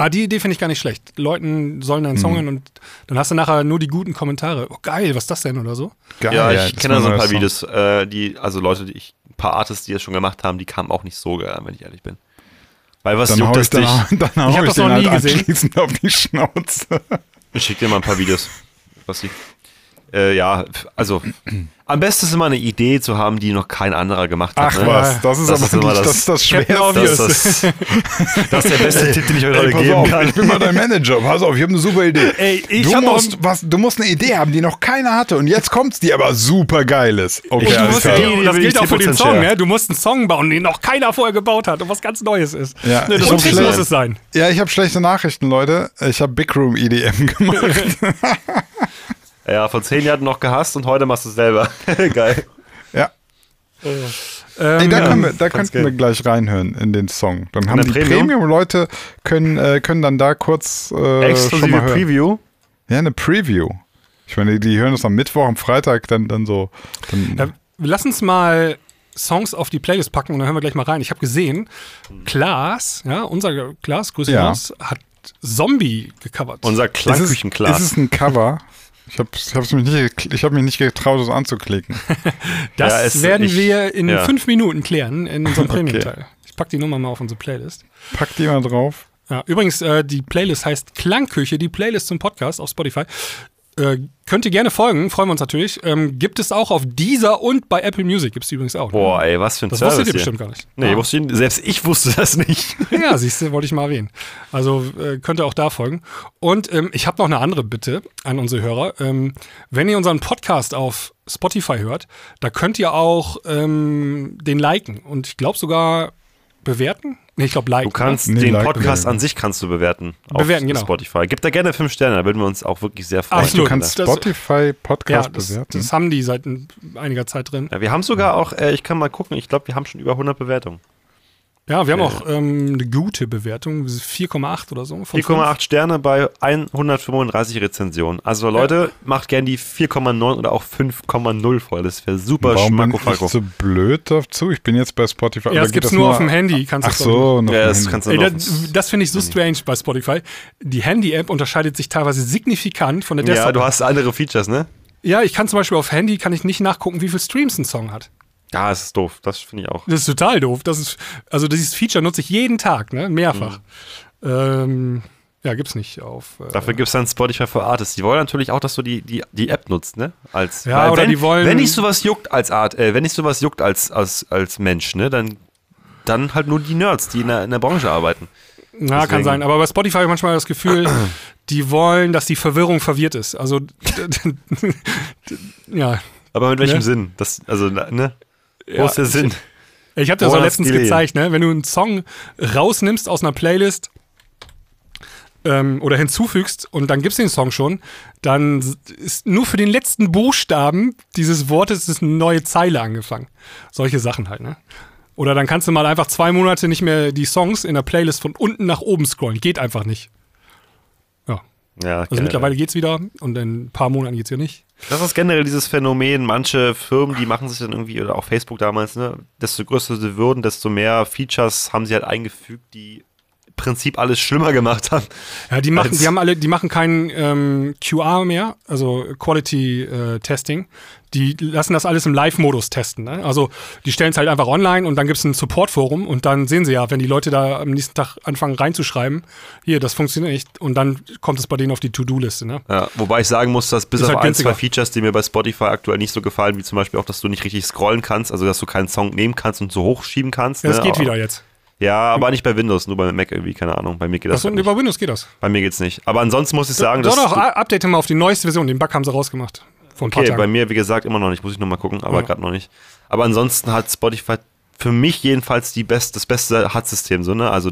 Ah, die Idee finde ich gar nicht schlecht. Leuten sollen einen Song Mhm. hören und dann hast du nachher nur die guten Kommentare. Oh, geil, was ist das denn oder so? Geil, Ja, ich das kenne da so ein paar Videos, äh, die, also Leute, die ich, ein paar Artists, die das schon gemacht haben, die kamen auch nicht so geil, an, wenn ich ehrlich bin. Weil was Dann hau juckt dann, dich? dann hau Ich hab ich das den noch nie halt gesehen. auf die Schnauze. Ich schick dir mal ein paar Videos. Was die, äh, ja, also am besten ist immer eine Idee zu haben, die noch kein anderer gemacht hat. Ach ne? was, das ist Das aber ist immer nicht, das- das, ist das Schwerste. Das, ist, das ist der beste Tipp, den ich euch heute pass geben auf, kann. ich bin mal dein Manager. Pass auf, ich habe eine super Idee. Ey, ich du, musst, was, du musst eine Idee haben, die noch keiner hatte. Und jetzt kommt's, die aber super geil ist. Okay, Ich musst, ey, das gilt auch für den 10% Song, ne? Du musst einen Song bauen, den noch keiner vorher gebaut hat und was ganz Neues ist. Ja, ne, ich das schlecht- muss es sein. Ja, ich habe schlechte Nachrichten, Leute. Ich habe Big Room EDM gemacht. Ja, vor zehn Jahren noch gehasst und heute machst du es selber. Geil. ja. Ähm, Ey, da ja. können wir, da könnten wir geil. gleich reinhören in den Song. Dann haben die Premium? Premium-Leute können, äh, können dann da kurz äh, schon mal Exklusive hören. Preview. Ja, eine Preview. Ich meine, die hören das am Mittwoch, am Freitag dann, dann so. Dann, Ja, lass uns mal Songs auf die Playlist packen und dann hören wir gleich mal rein. Ich habe gesehen, Klaas, ja, unser Klaas, Grüße Ja. raus, hat Zombie gecovert. Unser ist es, Klangküchenglas. ist es ein Cover? Ich habe hab's mich, nicht, ich hab mich nicht getraut, das anzuklicken. das Ja, es- werden ich- wir in ja. fünf Minuten klären in unserem Okay. Premium-Teil. Ich pack die Nummer mal auf unsere Playlist. Pack die mal drauf. Ja, übrigens, äh, die Playlist heißt Klangküche, die Playlist zum Podcast auf Spotify. Äh, könnt ihr gerne folgen, freuen wir uns natürlich. Ähm, gibt es auch auf Dieser und bei Apple Music gibt es die übrigens auch. ne? Boah, ey, was für ein das Service wusstet ihr hier. bestimmt gar nicht. Nee, ich, selbst ich wusste das nicht. Ja, siehst du, wollte ich mal erwähnen. Also äh, könnt ihr auch da folgen. Und ähm, ich habe noch eine andere Bitte an unsere Hörer. Ähm, wenn ihr unseren Podcast auf Spotify hört, da könnt ihr auch ähm, den liken und ich glaube sogar bewerten. Nee, ich glaube liken. Du kannst Nee, den like Podcast an sich kannst du bewerten. Auf Bewerten, genau. Spotify. Gib da gerne fünf Sterne, da würden wir uns auch wirklich sehr freuen. Absolut. Du kannst Das- Spotify ja, Podcast das, bewerten. das haben die seit ein- einiger Zeit drin. Ja, wir haben sogar auch, äh, ich kann mal gucken, ich glaube, wir haben schon über 100 Bewertungen. Ja, wir haben auch ähm, eine gute Bewertung, 4,8 oder so. von 4,8 Sterne bei 135 Rezensionen. Also Leute, macht gerne die 4,9 oder auch 5,0 voll. Das wäre super Warum bin ich so blöd dazu? Ich bin jetzt bei Spotify. Ja, geht gibt es das nur auf dem Handy. Kannst Ach so, noch Ja, das Handy. kannst du Ey, noch. das, das finde ich so strange bei Spotify. Die Handy-App unterscheidet sich teilweise signifikant von der Ja, Desktop. du hast andere Features, ne? ja, ich kann zum Beispiel auf Handy kann ich nicht nachgucken, wie viel Streams ein Song hat. Ja, das ist doof. Das finde ich auch. Das ist total doof. Das ist, also dieses Feature nutze ich jeden Tag, ne? Mehrfach. Ähm, ja, gibt's nicht auf. Äh, Dafür gibt es dann Spotify for Artists. Die wollen natürlich auch, dass du die, die, die App nutzt, ne? Als, Ja, oder wenn, die wollen- Wenn dich sowas juckt als Art, äh, wenn dich sowas juckt als, als, als Mensch, ne, dann, dann halt nur die Nerds, die in der, in der Branche arbeiten. Na, kann Deswegen- sein. Aber bei Spotify habe ich manchmal das Gefühl, die wollen, dass die Verwirrung verwirrt ist. Also, ja. Aber mit welchem Ne? Sinn? Das, also, ne? Wo ist der Sinn? Ich habe dir das auch letztens die gezeigt, ne? Wenn du einen Song rausnimmst aus einer Playlist ähm, oder hinzufügst und dann gibt's den Song schon, dann ist nur für den letzten Buchstaben dieses Wortes ist eine neue Zeile angefangen. Solche Sachen halt, ne? Oder dann kannst du mal einfach zwei Monate nicht mehr die Songs in der Playlist von unten nach oben scrollen. Geht einfach nicht. Ja. Also mittlerweile geht's wieder und in ein paar Monaten geht's ja nicht. Das ist generell dieses Phänomen, manche Firmen, die machen sich dann irgendwie, oder auch Facebook damals, ne, desto größer sie würden, desto mehr Features haben sie halt eingefügt, die Prinzip alles schlimmer gemacht haben. Ja, die machen, die haben alle, die machen kein ähm, QR mehr, also Quality äh, Testing. Die lassen das alles im Live-Modus testen. Ne? Also die stellen es halt einfach online und dann gibt es ein Support-Forum und dann sehen sie ja, wenn die Leute da am nächsten Tag anfangen reinzuschreiben, hier, das funktioniert nicht und dann kommt es bei denen auf die To-Do-Liste. Ne? Ja, wobei ich sagen muss, dass bis Ist auf halt ein, zwei Features, die mir bei Spotify aktuell nicht so gefallen, wie zum Beispiel auch, dass du nicht richtig scrollen kannst, also dass du keinen Song nehmen kannst und so hochschieben kannst. Ja, das ne? geht Aber- wieder jetzt. Ja, aber nicht bei Windows, nur bei Mac irgendwie, keine Ahnung. Bei mir geht das Achso, halt nicht. bei Windows geht das. Bei mir geht's nicht. Aber ansonsten muss ich sagen, dass doch, a- update mal auf die neueste Version. Den Bug haben sie rausgemacht. Vor ein paar Okay, bei Tagen. mir, wie gesagt, immer noch nicht. Muss ich noch mal gucken, aber Ja. gerade noch nicht. Aber ansonsten hat Spotify für mich jedenfalls die best, das beste HUD-System. So, ne? Also,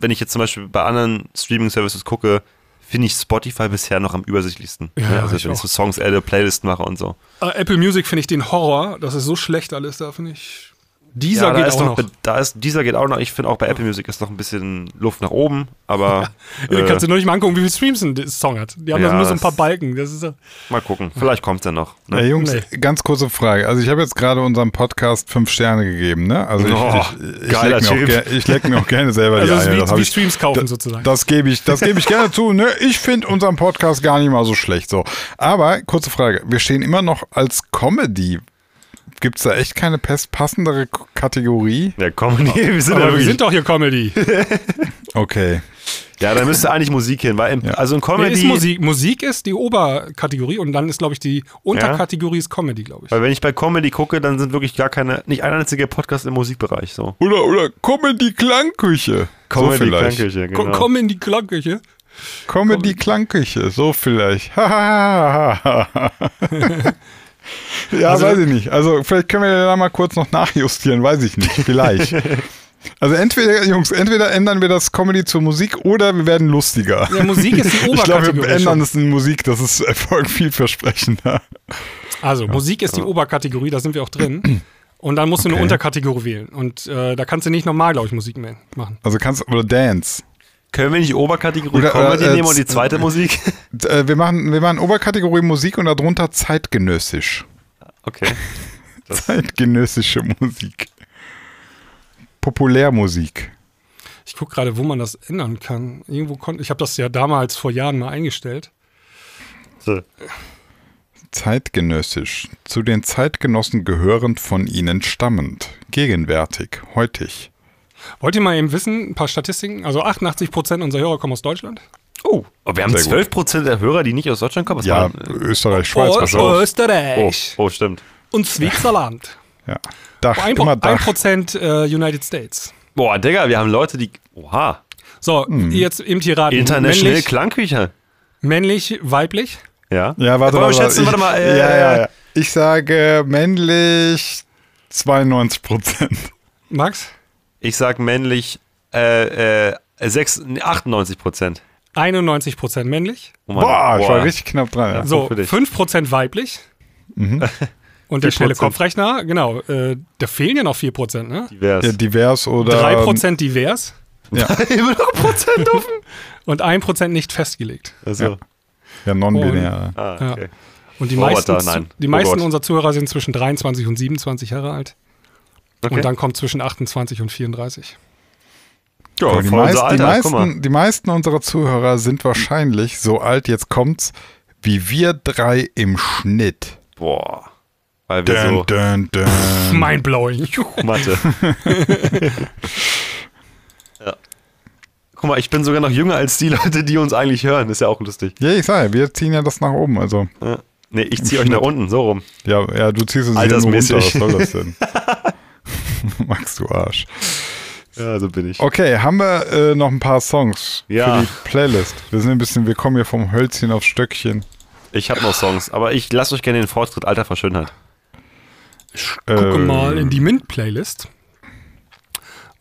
wenn ich jetzt zum Beispiel bei anderen Streaming-Services gucke, finde ich Spotify bisher noch am übersichtlichsten. Ja, ne? Also, ich wenn ich so Songs adde, Playlisten mache und so. Äh, Apple Music finde ich den Horror. Das ist so schlecht alles da, finde ich. Dieser ja, geht ist auch noch. noch, da ist, dieser geht auch noch. Ich finde auch bei Apple Music ist noch ein bisschen Luft nach oben, aber Ihr äh, kannst du nur nicht mal angucken, wie viele Streams ein Song hat. Die haben Ja, das nur so ein paar Balken. Das ist so. mal gucken. Vielleicht kommt er noch. Ne? Ey, Jungs, Nee. ganz kurze Frage. Also ich habe jetzt gerade unserem Podcast fünf Sterne gegeben, ne? Also ich, Oh, ich, ich, leck mir auch ich leck mir auch gerne selber Also die Eier. wie, hab wie ich- Streams kaufen da- sozusagen. Das gebe ich, das gebe ich gerne zu. Ne? Ich finde unseren Podcast gar nicht mal so schlecht. So. Aber, kurze Frage, wir stehen immer noch als Comedy. Gibt es da echt keine passendere K- Kategorie? Ja, nee, wir sind ja wir sind doch hier Comedy. Okay. ja, da müsste eigentlich Musik hin, weil im, Ja. also in Nee, Comedy. ist Musik. Musik ist die Oberkategorie und dann ist, glaube ich, die Unterkategorie ist Comedy, glaube ich. Weil wenn ich bei Comedy gucke, dann sind wirklich gar keine, nicht ein einziger Podcast im Musikbereich so. Oder, oder so vielleicht. Klangküche, Ko- genau. Komm in die Klangküche. So vielleicht. ja, Also- weiß ich nicht. Also vielleicht können wir da mal kurz noch nachjustieren, weiß ich nicht. Vielleicht. Also entweder, Jungs, entweder ändern wir das Comedy zur Musik oder wir werden lustiger. Ja, Musik ist die Ich glaube, Oberkategorie. wir ändern es in Musik, das ist Erfolg vielversprechender. Also, Musik ist die Oberkategorie, da sind wir auch drin. Und dann musst du eine Okay. Unterkategorie wählen. Und äh, da kannst du nicht normal, glaube ich, Musik mehr machen. Also kannst oder Dance. Können wir nicht Oberkategorie Oder, Comedy äh, nehmen und die z- zweite Musik? Äh, Wir machen, wir machen Oberkategorie Musik und darunter zeitgenössisch. Okay. Zeitgenössische Musik. Populärmusik. Ich gucke gerade, wo man das ändern kann. Irgendwo konnte ich habe das ja damals vor Jahren mal eingestellt. So. Zeitgenössisch. Zu den Zeitgenossen gehörend von ihnen stammend. Gegenwärtig. Heutig. Wollt ihr mal eben wissen, ein paar Statistiken? Also 88% unserer Hörer kommen aus Deutschland. Oh, aber wir haben Sehr gut. 12% der Hörer, die nicht aus Deutschland kommen. Was Ja, waren- Österreich, Schweiz. Oh, so. Oh, Österreich oh, stimmt. und Switzerland. Ja. Dach, Ein, immer Dach. Prozent äh, United States. Boah, Digga, wir haben Leute, die. Oha. So, Hm. jetzt eben hier raten. International männlich, Klangküche. männlich, weiblich. Ja. Ja, warte, schätzen? ich, Warte mal, äh, ja, ja, ja. Ich sage männlich 92 Prozent. Max? Ich sag männlich äh, äh, 6, 98 Prozent. 91% männlich. Oh Mann, Boah, ich war richtig knapp dran. Ja. So, für dich. 5% weiblich. Mhm. Und der schnelle 4%. Kopfrechner, genau. Äh, da fehlen ja noch 4%, ne? Divers. ja, divers oder. 3% divers Ja, Immer noch Prozent offen. und 1% nicht festgelegt. Also. ja non-binär. Ah, Ja. okay. Und die Roboter, meisten, nein. die Oh meisten Gott. unserer Zuhörer sind zwischen 23 und 27 Jahre alt. Okay. Und dann kommt zwischen 28 und 34. ja, die, die, Alter, mal. meisten, die meisten unserer Zuhörer sind wahrscheinlich so alt, jetzt kommt's, wie wir drei im Schnitt. Boah. Weil wir Dun, so. dun, dun. Mindblowing. Mathe. ja. Guck mal, ich bin sogar noch jünger als die Leute, die uns eigentlich hören. Ist ja auch lustig. Ja, ich sage, wir ziehen ja das nach oben. Also, Ja. Nee, ich ziehe euch nach unten, so rum. ja, ja du ziehst es runter. Altersmäßig. Was soll das denn? Max, du Arsch. Ja, so bin ich. Okay, haben wir äh, noch ein paar Songs Ja. für die Playlist? Wir sind ein bisschen, wir kommen hier vom Hölzchen aufs Stöckchen. Ich habe noch Songs, aber ich lasse euch gerne den Vortritt Alter für Schönheit. Gucke Äh, mal in die Mint-Playlist.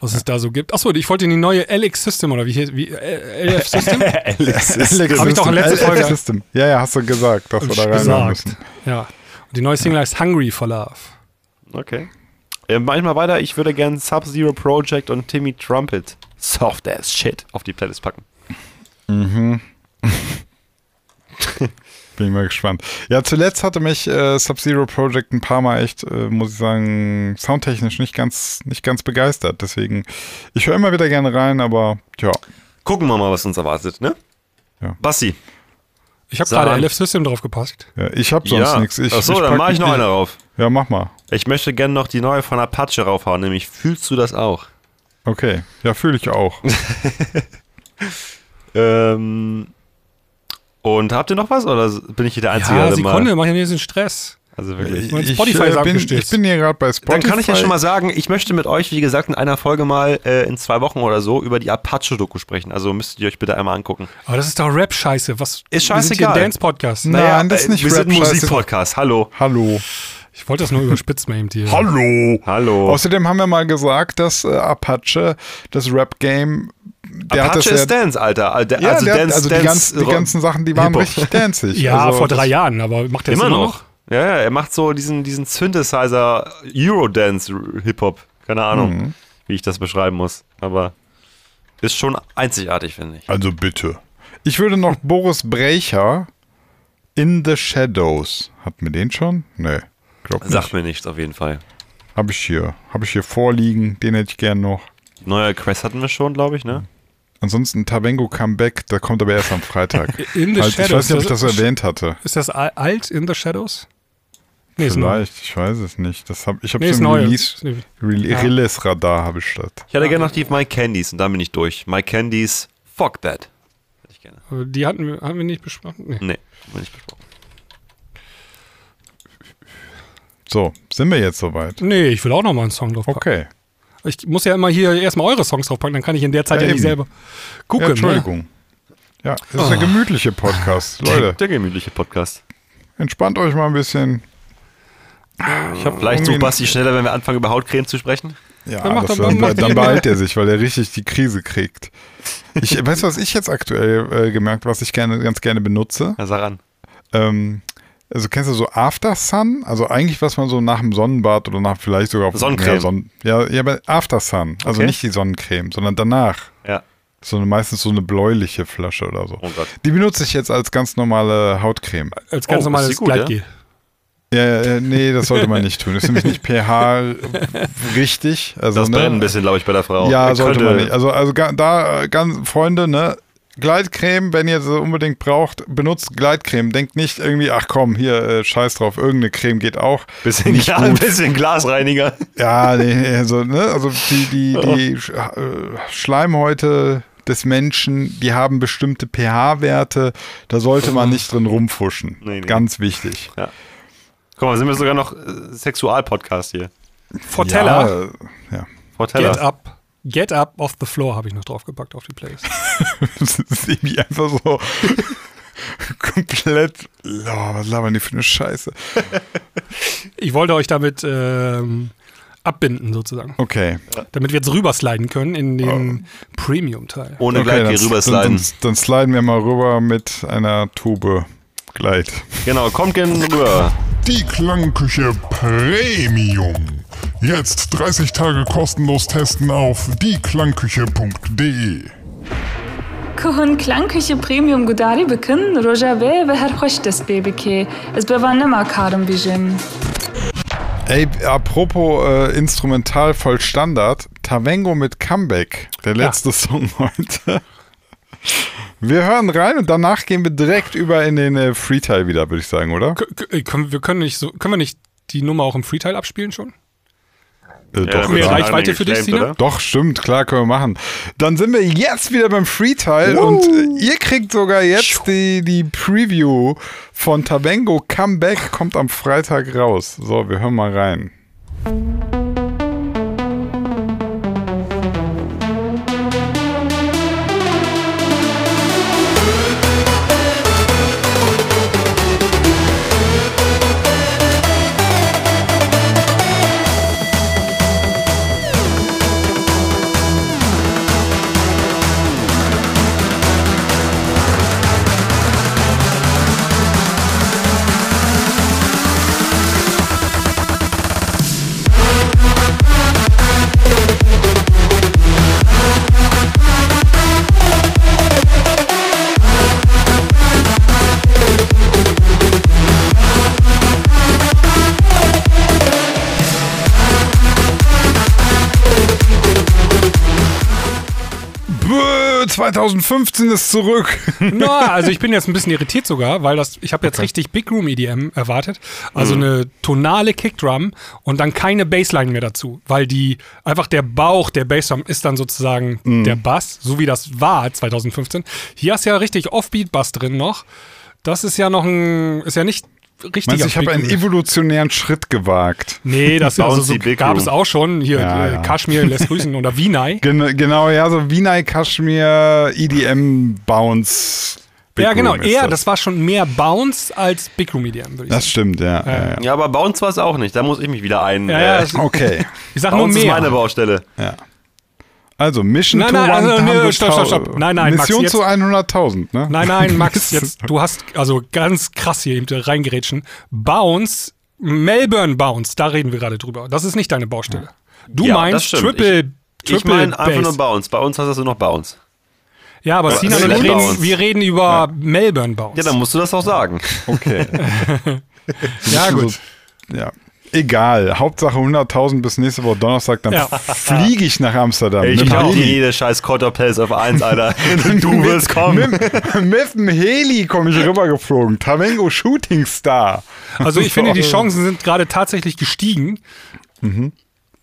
Was es da so gibt. Achso, ich wollte in die neue LX System oder wie hier, wie äh, LF System? Alex Hab ich doch in letzter Folge- System. Ja, ja, hast du gesagt, dass wir da rein gesagt. müssen. Ja. Und die neue Single heißt Hungry for Love. Okay. Äh, mach ich mal weiter. Ich würde gerne Sub-Zero Project und Timmy Trumpet Soft as Shit auf die Playlist packen. Bin ich mal gespannt. Ja, zuletzt hatte mich äh, Sub-Zero Project ein paar Mal echt, äh, muss ich sagen, soundtechnisch nicht ganz, nicht ganz begeistert. Deswegen, ich höre immer wieder gerne rein, aber ja. Gucken wir mal, was uns erwartet, ne? Ja. Bassi. Ich habe gerade. LF System drauf gepasst. ja ich habe sonst ja. nichts. Ich, Achso, ich dann mache ich noch nicht- eine rauf. Ja, mach mal. Ich möchte gerne noch die neue von Apache raufhauen, nämlich Fühlst du das auch? Okay. Ja, fühle ich auch. Ähm, und habt ihr noch was oder bin ich hier der Einzige, Ja, Sekunde, mal... mach ja ein bisschen Stress. Also wirklich. Mein Spotify ist äh, bin, ich bin hier gerade bei Spotify. Dann kann ich ja schon mal sagen, ich möchte mit euch, wie gesagt, in einer Folge mal äh, in zwei Wochen oder so über die Apache-Doku sprechen. Also müsstet ihr euch bitte einmal angucken. Aber das ist doch Rap-Scheiße. Was? Ist Wir sind hier ein scheißegal. Dance-Podcast. Nein, das ist äh, nicht Wir sind ein. Musikpodcast, hallo. Hallo. Ich wollte das nur überspitzen mal eben hier. Hallo. Hallo. Außerdem haben wir mal gesagt, dass äh, Apache, das Rap-Game, der hat Apache das ist ja, Dance, Alter. Also, ja, also Dance, also die, Dance, ganzen, die ganzen Sachen, die waren richtig danzig. Ja, also, vor drei Jahren, aber macht der Immer jetzt noch. Ja, ja, er macht so diesen, diesen Synthesizer Eurodance Hip-Hop. Keine Ahnung, wie ich das beschreiben muss. Aber ist schon einzigartig, finde ich. Also bitte. Ich würde noch Boris Brecher in the Shadows. Hatten wir den schon? Nee, glaub nicht. Sagt mir nichts auf jeden Fall. Habe ich hier. Habe ich hier vorliegen. Den hätte ich gern noch. Neuer Quest hatten wir schon, glaube ich, ne? Ansonsten Tavengo Comeback, der kommt aber erst am Freitag. In the halt, ich weiß nicht, ob ich das Shadows. erwähnt hatte. Ist das al- alt in the Shadows? Nee. Vielleicht, ich weiß es nicht. Das hab, ich habe Nee, so ein Release, Ist- Re Ja. Release-Radar habe ich das. Ich hätte gerne noch die My Candies und dann bin ich durch. My Candies, fuck that. Hätte ich gerne. Die hatten wir, haben wir nicht besprochen. Nee. Nee, haben wir nicht besprochen. So, sind wir jetzt soweit? nee, ich will auch noch mal einen Song drauf packen. Okay. Ich muss ja immer hier erstmal eure Songs draufpacken, dann kann ich in der Zeit Ja, ja, nicht eben. selber Ja, gucken. ne? Entschuldigung. Ja, das ist Oh. der gemütliche Podcast. Leute, Der gemütliche Podcast. entspannt euch mal ein bisschen. Ich hab vielleicht sucht Basti schneller, wenn wir anfangen, über Hautcreme zu sprechen. Ja, Dann macht das, er- dann, dann er- beeilt er sich, weil er richtig die Krise kriegt. Ich weißt du, was ich jetzt aktuell äh, gemerkt, was ich gerne, ganz gerne benutze? Na, sag an. Ähm, also kennst du so After Sun? Also eigentlich, was man so nach dem Sonnenbad oder nach vielleicht sogar auf Sonnencreme. Ja, Sonnen, ja, ja, aber After Sun. Also Okay. nicht die Sonnencreme, sondern danach. Ja. So eine, meistens so eine bläuliche Flasche oder so. Oh Gott. Die benutze ich jetzt als ganz normale Hautcreme. Als ganz Oh, normales gut, ja? Gleitgel. Ja, ja, nee, das sollte man nicht tun. Das ist nämlich nicht pH richtig. Also, Das ne? brennt ein bisschen, glaube ich, bei der Frau. Ja, sollte könnte- man nicht. Also, also da, ganz Freunde, ne? Gleitcreme, wenn ihr sie unbedingt braucht, benutzt Gleitcreme. Denkt nicht irgendwie, ach komm, hier, äh, scheiß drauf, irgendeine Creme geht auch. Bisschen, nicht Gla- ein gut. bisschen Glasreiniger. Ja, nee, also, ne? Also die, die, die äh, Schleimhäute des Menschen, die haben bestimmte pH-Werte. Da sollte man nicht drin rumfuschen. Nee, nee. Ganz wichtig. Guck mal, sind wir sogar noch äh, Sexual-Podcast hier. Fortella, Ja, ja. Frau Get Teller. Up. Get Up Off the Floor habe ich noch draufgepackt auf die Playlist. Das ist irgendwie einfach so komplett. Oh, was labern die für eine Scheiße? Ich wollte euch damit ähm, abbinden sozusagen. Okay. Damit wir jetzt rübersliden können in den Premium-Teil. Ohne okay Gleitgel dann, rübersliden. Dann, dann sliden wir mal rüber mit einer Tube Gleit. Genau, kommt gerne rüber. Die Klangküche Premium. Jetzt 30 Tage kostenlos testen auf dieklangküche.de. کهن کلنکش پریمیوم گداری بکن روژاوه و هر خوش دست بی بکی از بوان نما کارم بیجم Ey, apropos äh, instrumental voll Standard, Tavengo mit Comeback, der letzte Song heute. Wir hören rein und danach gehen wir direkt über in den äh, Freeteil wieder, würde ich sagen, oder? K k- können, wir können, nicht so, können wir nicht die Nummer auch im Freeteil abspielen schon? Äh, Ja, doch, mehr. Reichweite für dich, Sina? oder? doch, stimmt, klar, können wir machen. Dann sind wir jetzt wieder beim Freeteil und äh, ihr kriegt sogar jetzt die, die Preview von Tavengo Comeback, kommt am Freitag raus. So, wir hören mal rein. 2015 ist zurück. Na, also ich bin jetzt ein bisschen irritiert sogar, weil das, ich habe jetzt richtig Big Room EDM erwartet. Also Mhm. eine tonale Kickdrum und dann keine Bassline mehr dazu, weil die einfach der Bauch der Bassdrum ist dann sozusagen Mhm. der Bass, so wie das war 2015. Hier hast du ja richtig Offbeat-Bass drin noch. Das ist ja noch ein, ist ja nicht richtiger Meinst ich habe einen evolutionären Schritt gewagt? Nee, das also so Big gab Room. es auch schon. Hier, Ja, äh, ja. Kashmir lässt grüßen oder Vinay. Gen genau, ja, so Vinay Kashmir EDM Bounce. Big ja, genau. Eher, das. war schon mehr Bounce als Big Room EDM, würde ich Das sagen. stimmt, ja. ja, ja. Ja, aber uns war es auch nicht. Da muss ich mich wieder ein. Ja, ja, äh, Okay. ich sag bei nur uns ist mehr. meine Baustelle. Also Mission Nein, to nein, also, nee, 100.000. stopp, stopp, stopp. Nein, nein, Max, Mission jetzt- zu 100.000, ne? Nein, nein, Max, jetzt, du hast also ganz krass hier eben reingerätschen. Bounce, Melbourne Bounce, da reden wir gerade drüber. Das ist nicht deine Baustelle. Du Ja, meinst. Triple, Triple Ich meine einfach nur. Bounce. Bei uns hast du noch Bounce. Ja, aber Aber und ich reden, Bounce. wir reden über Melbourne Bounce. Ja, dann musst du das auch sagen. Okay. ja, gut. ja. Egal. Hauptsache 100.000 bis nächste Woche Donnerstag, dann Ja. fliege ich nach Amsterdam. Ich hab dir Heli. jede scheiß Quarter Place auf 1, Alter. du wirst kommen. Mit, mit dem Heli komme ich rübergeflogen. Tamengo Shooting Star. Also ich finde, die Chancen sind gerade tatsächlich gestiegen, Mhm.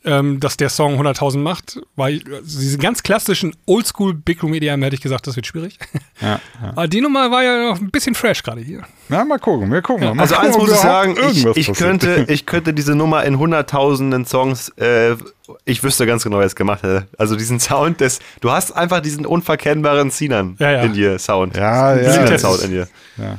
Ähm, dass der Song 100.000 macht, weil äh, diese ganz klassischen Oldschool Big Room EDM hätte ich gesagt, das wird schwierig. Ja, ja. Aber die Nummer war ja noch ein bisschen fresh gerade hier. Na, mal gucken, wir gucken mal. mal Also gucken, eins muss ich sagen, ich, ich, könnte, ich könnte diese Nummer in hunderttausenden Songs, äh, ich wüsste ganz genau, wer es gemacht hätte. Also diesen Sound, des, du hast einfach diesen unverkennbaren Sinan Ja, ja. in dir, Sound. Ja, ja. Sinan das Sound ist- in dir. Ja,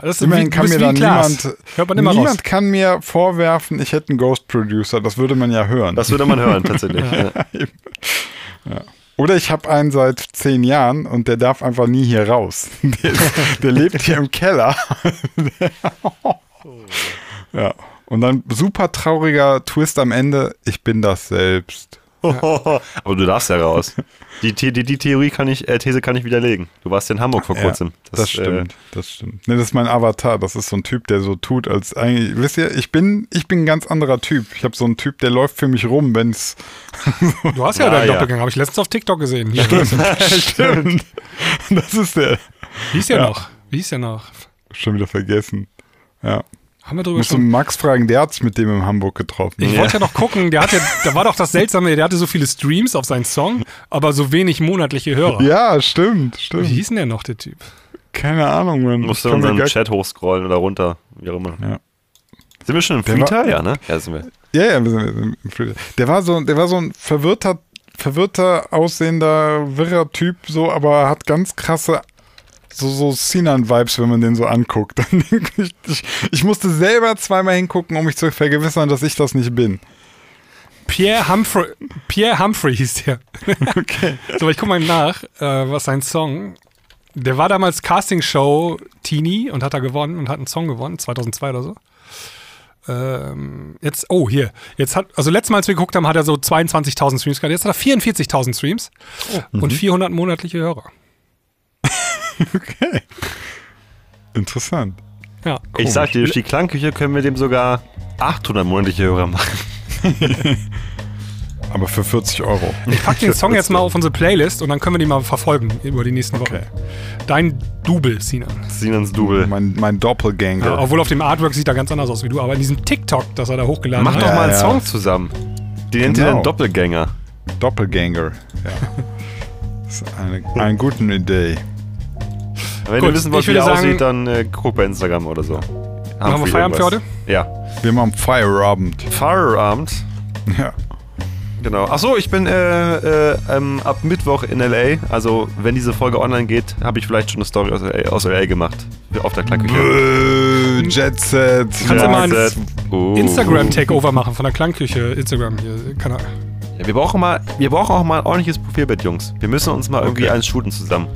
das ist Immerhin wie, kann mir dann niemand, Hört man immer niemand raus. kann mir vorwerfen, ich hätte einen Ghost Producer. Das würde man ja hören. Das würde man hören, tatsächlich. ja. Oder ich habe einen seit zehn Jahren und der darf einfach nie hier raus. Der, der lebt hier im Keller. ja. Und dann super trauriger Twist am Ende. Ich bin das selbst. Aber du darfst ja raus. Die, die, die, Theorie kann ich, äh, These kann ich widerlegen. Du warst in Hamburg vor Ja, kurzem. Das, stimmt, das stimmt. Nee, das ist mein Avatar. Das ist so ein Typ, der so tut, als eigentlich, wisst ihr, ich bin, ich bin ein ganz anderer Typ. Ich habe so einen Typ, der läuft für mich rum, wenn es Du hast ja, Ja, deinen ja. Doppelgänger, habe ich letztens auf TikTok gesehen. Hier. stimmt. Das ist der. Wie hieß der Ja. noch? Wie hieß der noch? Schon wieder vergessen. Ja. Haben wir drüber Musst du schon? Max fragen, der hat sich mit dem in Hamburg getroffen. Ich wollte ja noch gucken, der hatte, da war doch das Seltsame, der hatte so viele Streams auf seinen Song, aber so wenig monatliche Hörer. Ja, stimmt, Wie stimmt. hieß denn der noch, der Typ? Keine Ahnung, man. Musst du unseren gar- Chat hochscrollen oder runter, wie auch immer. Ja. Sind wir schon im Freestyle? Ja, ne? Ja, sind wir. Ja, ja, wir sind, im Free- der war so, der war so ein verwirrter, verwirrter aussehender, wirrer Typ, so, aber hat ganz krasse, so, so Sinan-Vibes, wenn man den so anguckt. Ich, ich, ich musste selber zweimal hingucken, um mich zu vergewissern, dass ich das nicht bin. Pierre Humphrey, Pierre Humphrey hieß der. Okay. So, ich gucke mal nach, äh, was sein Song. Der war damals Castingshow Teenie und hat da gewonnen und hat einen Song gewonnen, 2002 oder so. Ähm, jetzt, oh, hier. Jetzt hat, also letztes Mal, als wir geguckt haben, hat er so 22.000 Streams gehabt. Jetzt hat er 44.000 Streams und 400 monatliche Hörer. Okay. Interessant. Ja. Ich sag dir, durch die Klangküche können wir dem sogar 800 monatliche Hörer machen. Aber für 40 Euro. Ich pack den Song jetzt mal auf unsere Playlist und dann können wir die mal verfolgen über die nächsten Wochen. Okay. Dein Double, Sinan. Sinans Double. Mein, mein Doppelganger. Ja, obwohl auf dem Artwork sieht er ganz anders aus wie du, aber in diesem TikTok, das er da hochgeladen Mach hat. doch Ja, mal einen ja. Song zusammen. Den nennt ihr Genau. dann Doppelgänger. Doppelganger. Ja. Das ist eine, eine gute Idee. Wenn Gut, ihr wissen wollt, wie sagen- aussieht, dann äh, guckt bei Instagram oder so. Machen wir Feierabend für heute? Ja. Wir machen Feierabend. Feierabend. Ja. Genau. Achso, ich bin äh, äh, ähm, ab Mittwoch in LA. Also, wenn diese Folge online geht, habe ich vielleicht schon eine Story aus LA, aus LA gemacht. Auf der Klangküche. Jet Set. Kannst du mal ein. Oh. Instagram-Takeover machen von der Klangküche. Instagram hier, Kanal. Ja, wir, brauchen mal, wir brauchen auch mal ein ordentliches Profilbild, Jungs. Wir müssen uns mal irgendwie Okay. eins shooten zusammen.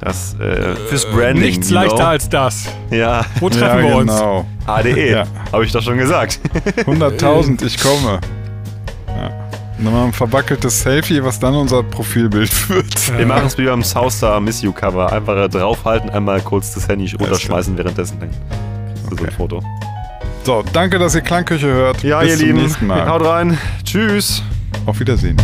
Das äh, fürs Branding. Nichts you leichter als das. Ja, Wo treffen Ja, wir uns? genau. ADE. Ja. Habe ich doch schon gesagt. 100.000, ich komme. Ja. Und dann mal ein verbackeltes Selfie, was dann unser Profilbild wird. Wir machen es wie beim Southstar Miss You Cover. Einfach draufhalten, einmal kurz das Handy runterschmeißen währenddessen. Dann kriegst du so ein Okay. Foto. So, danke, dass ihr Klangküche hört. Ja, Bis ihr zum Lieben. nächsten Mal. Haut rein. Tschüss. Auf Wiedersehen.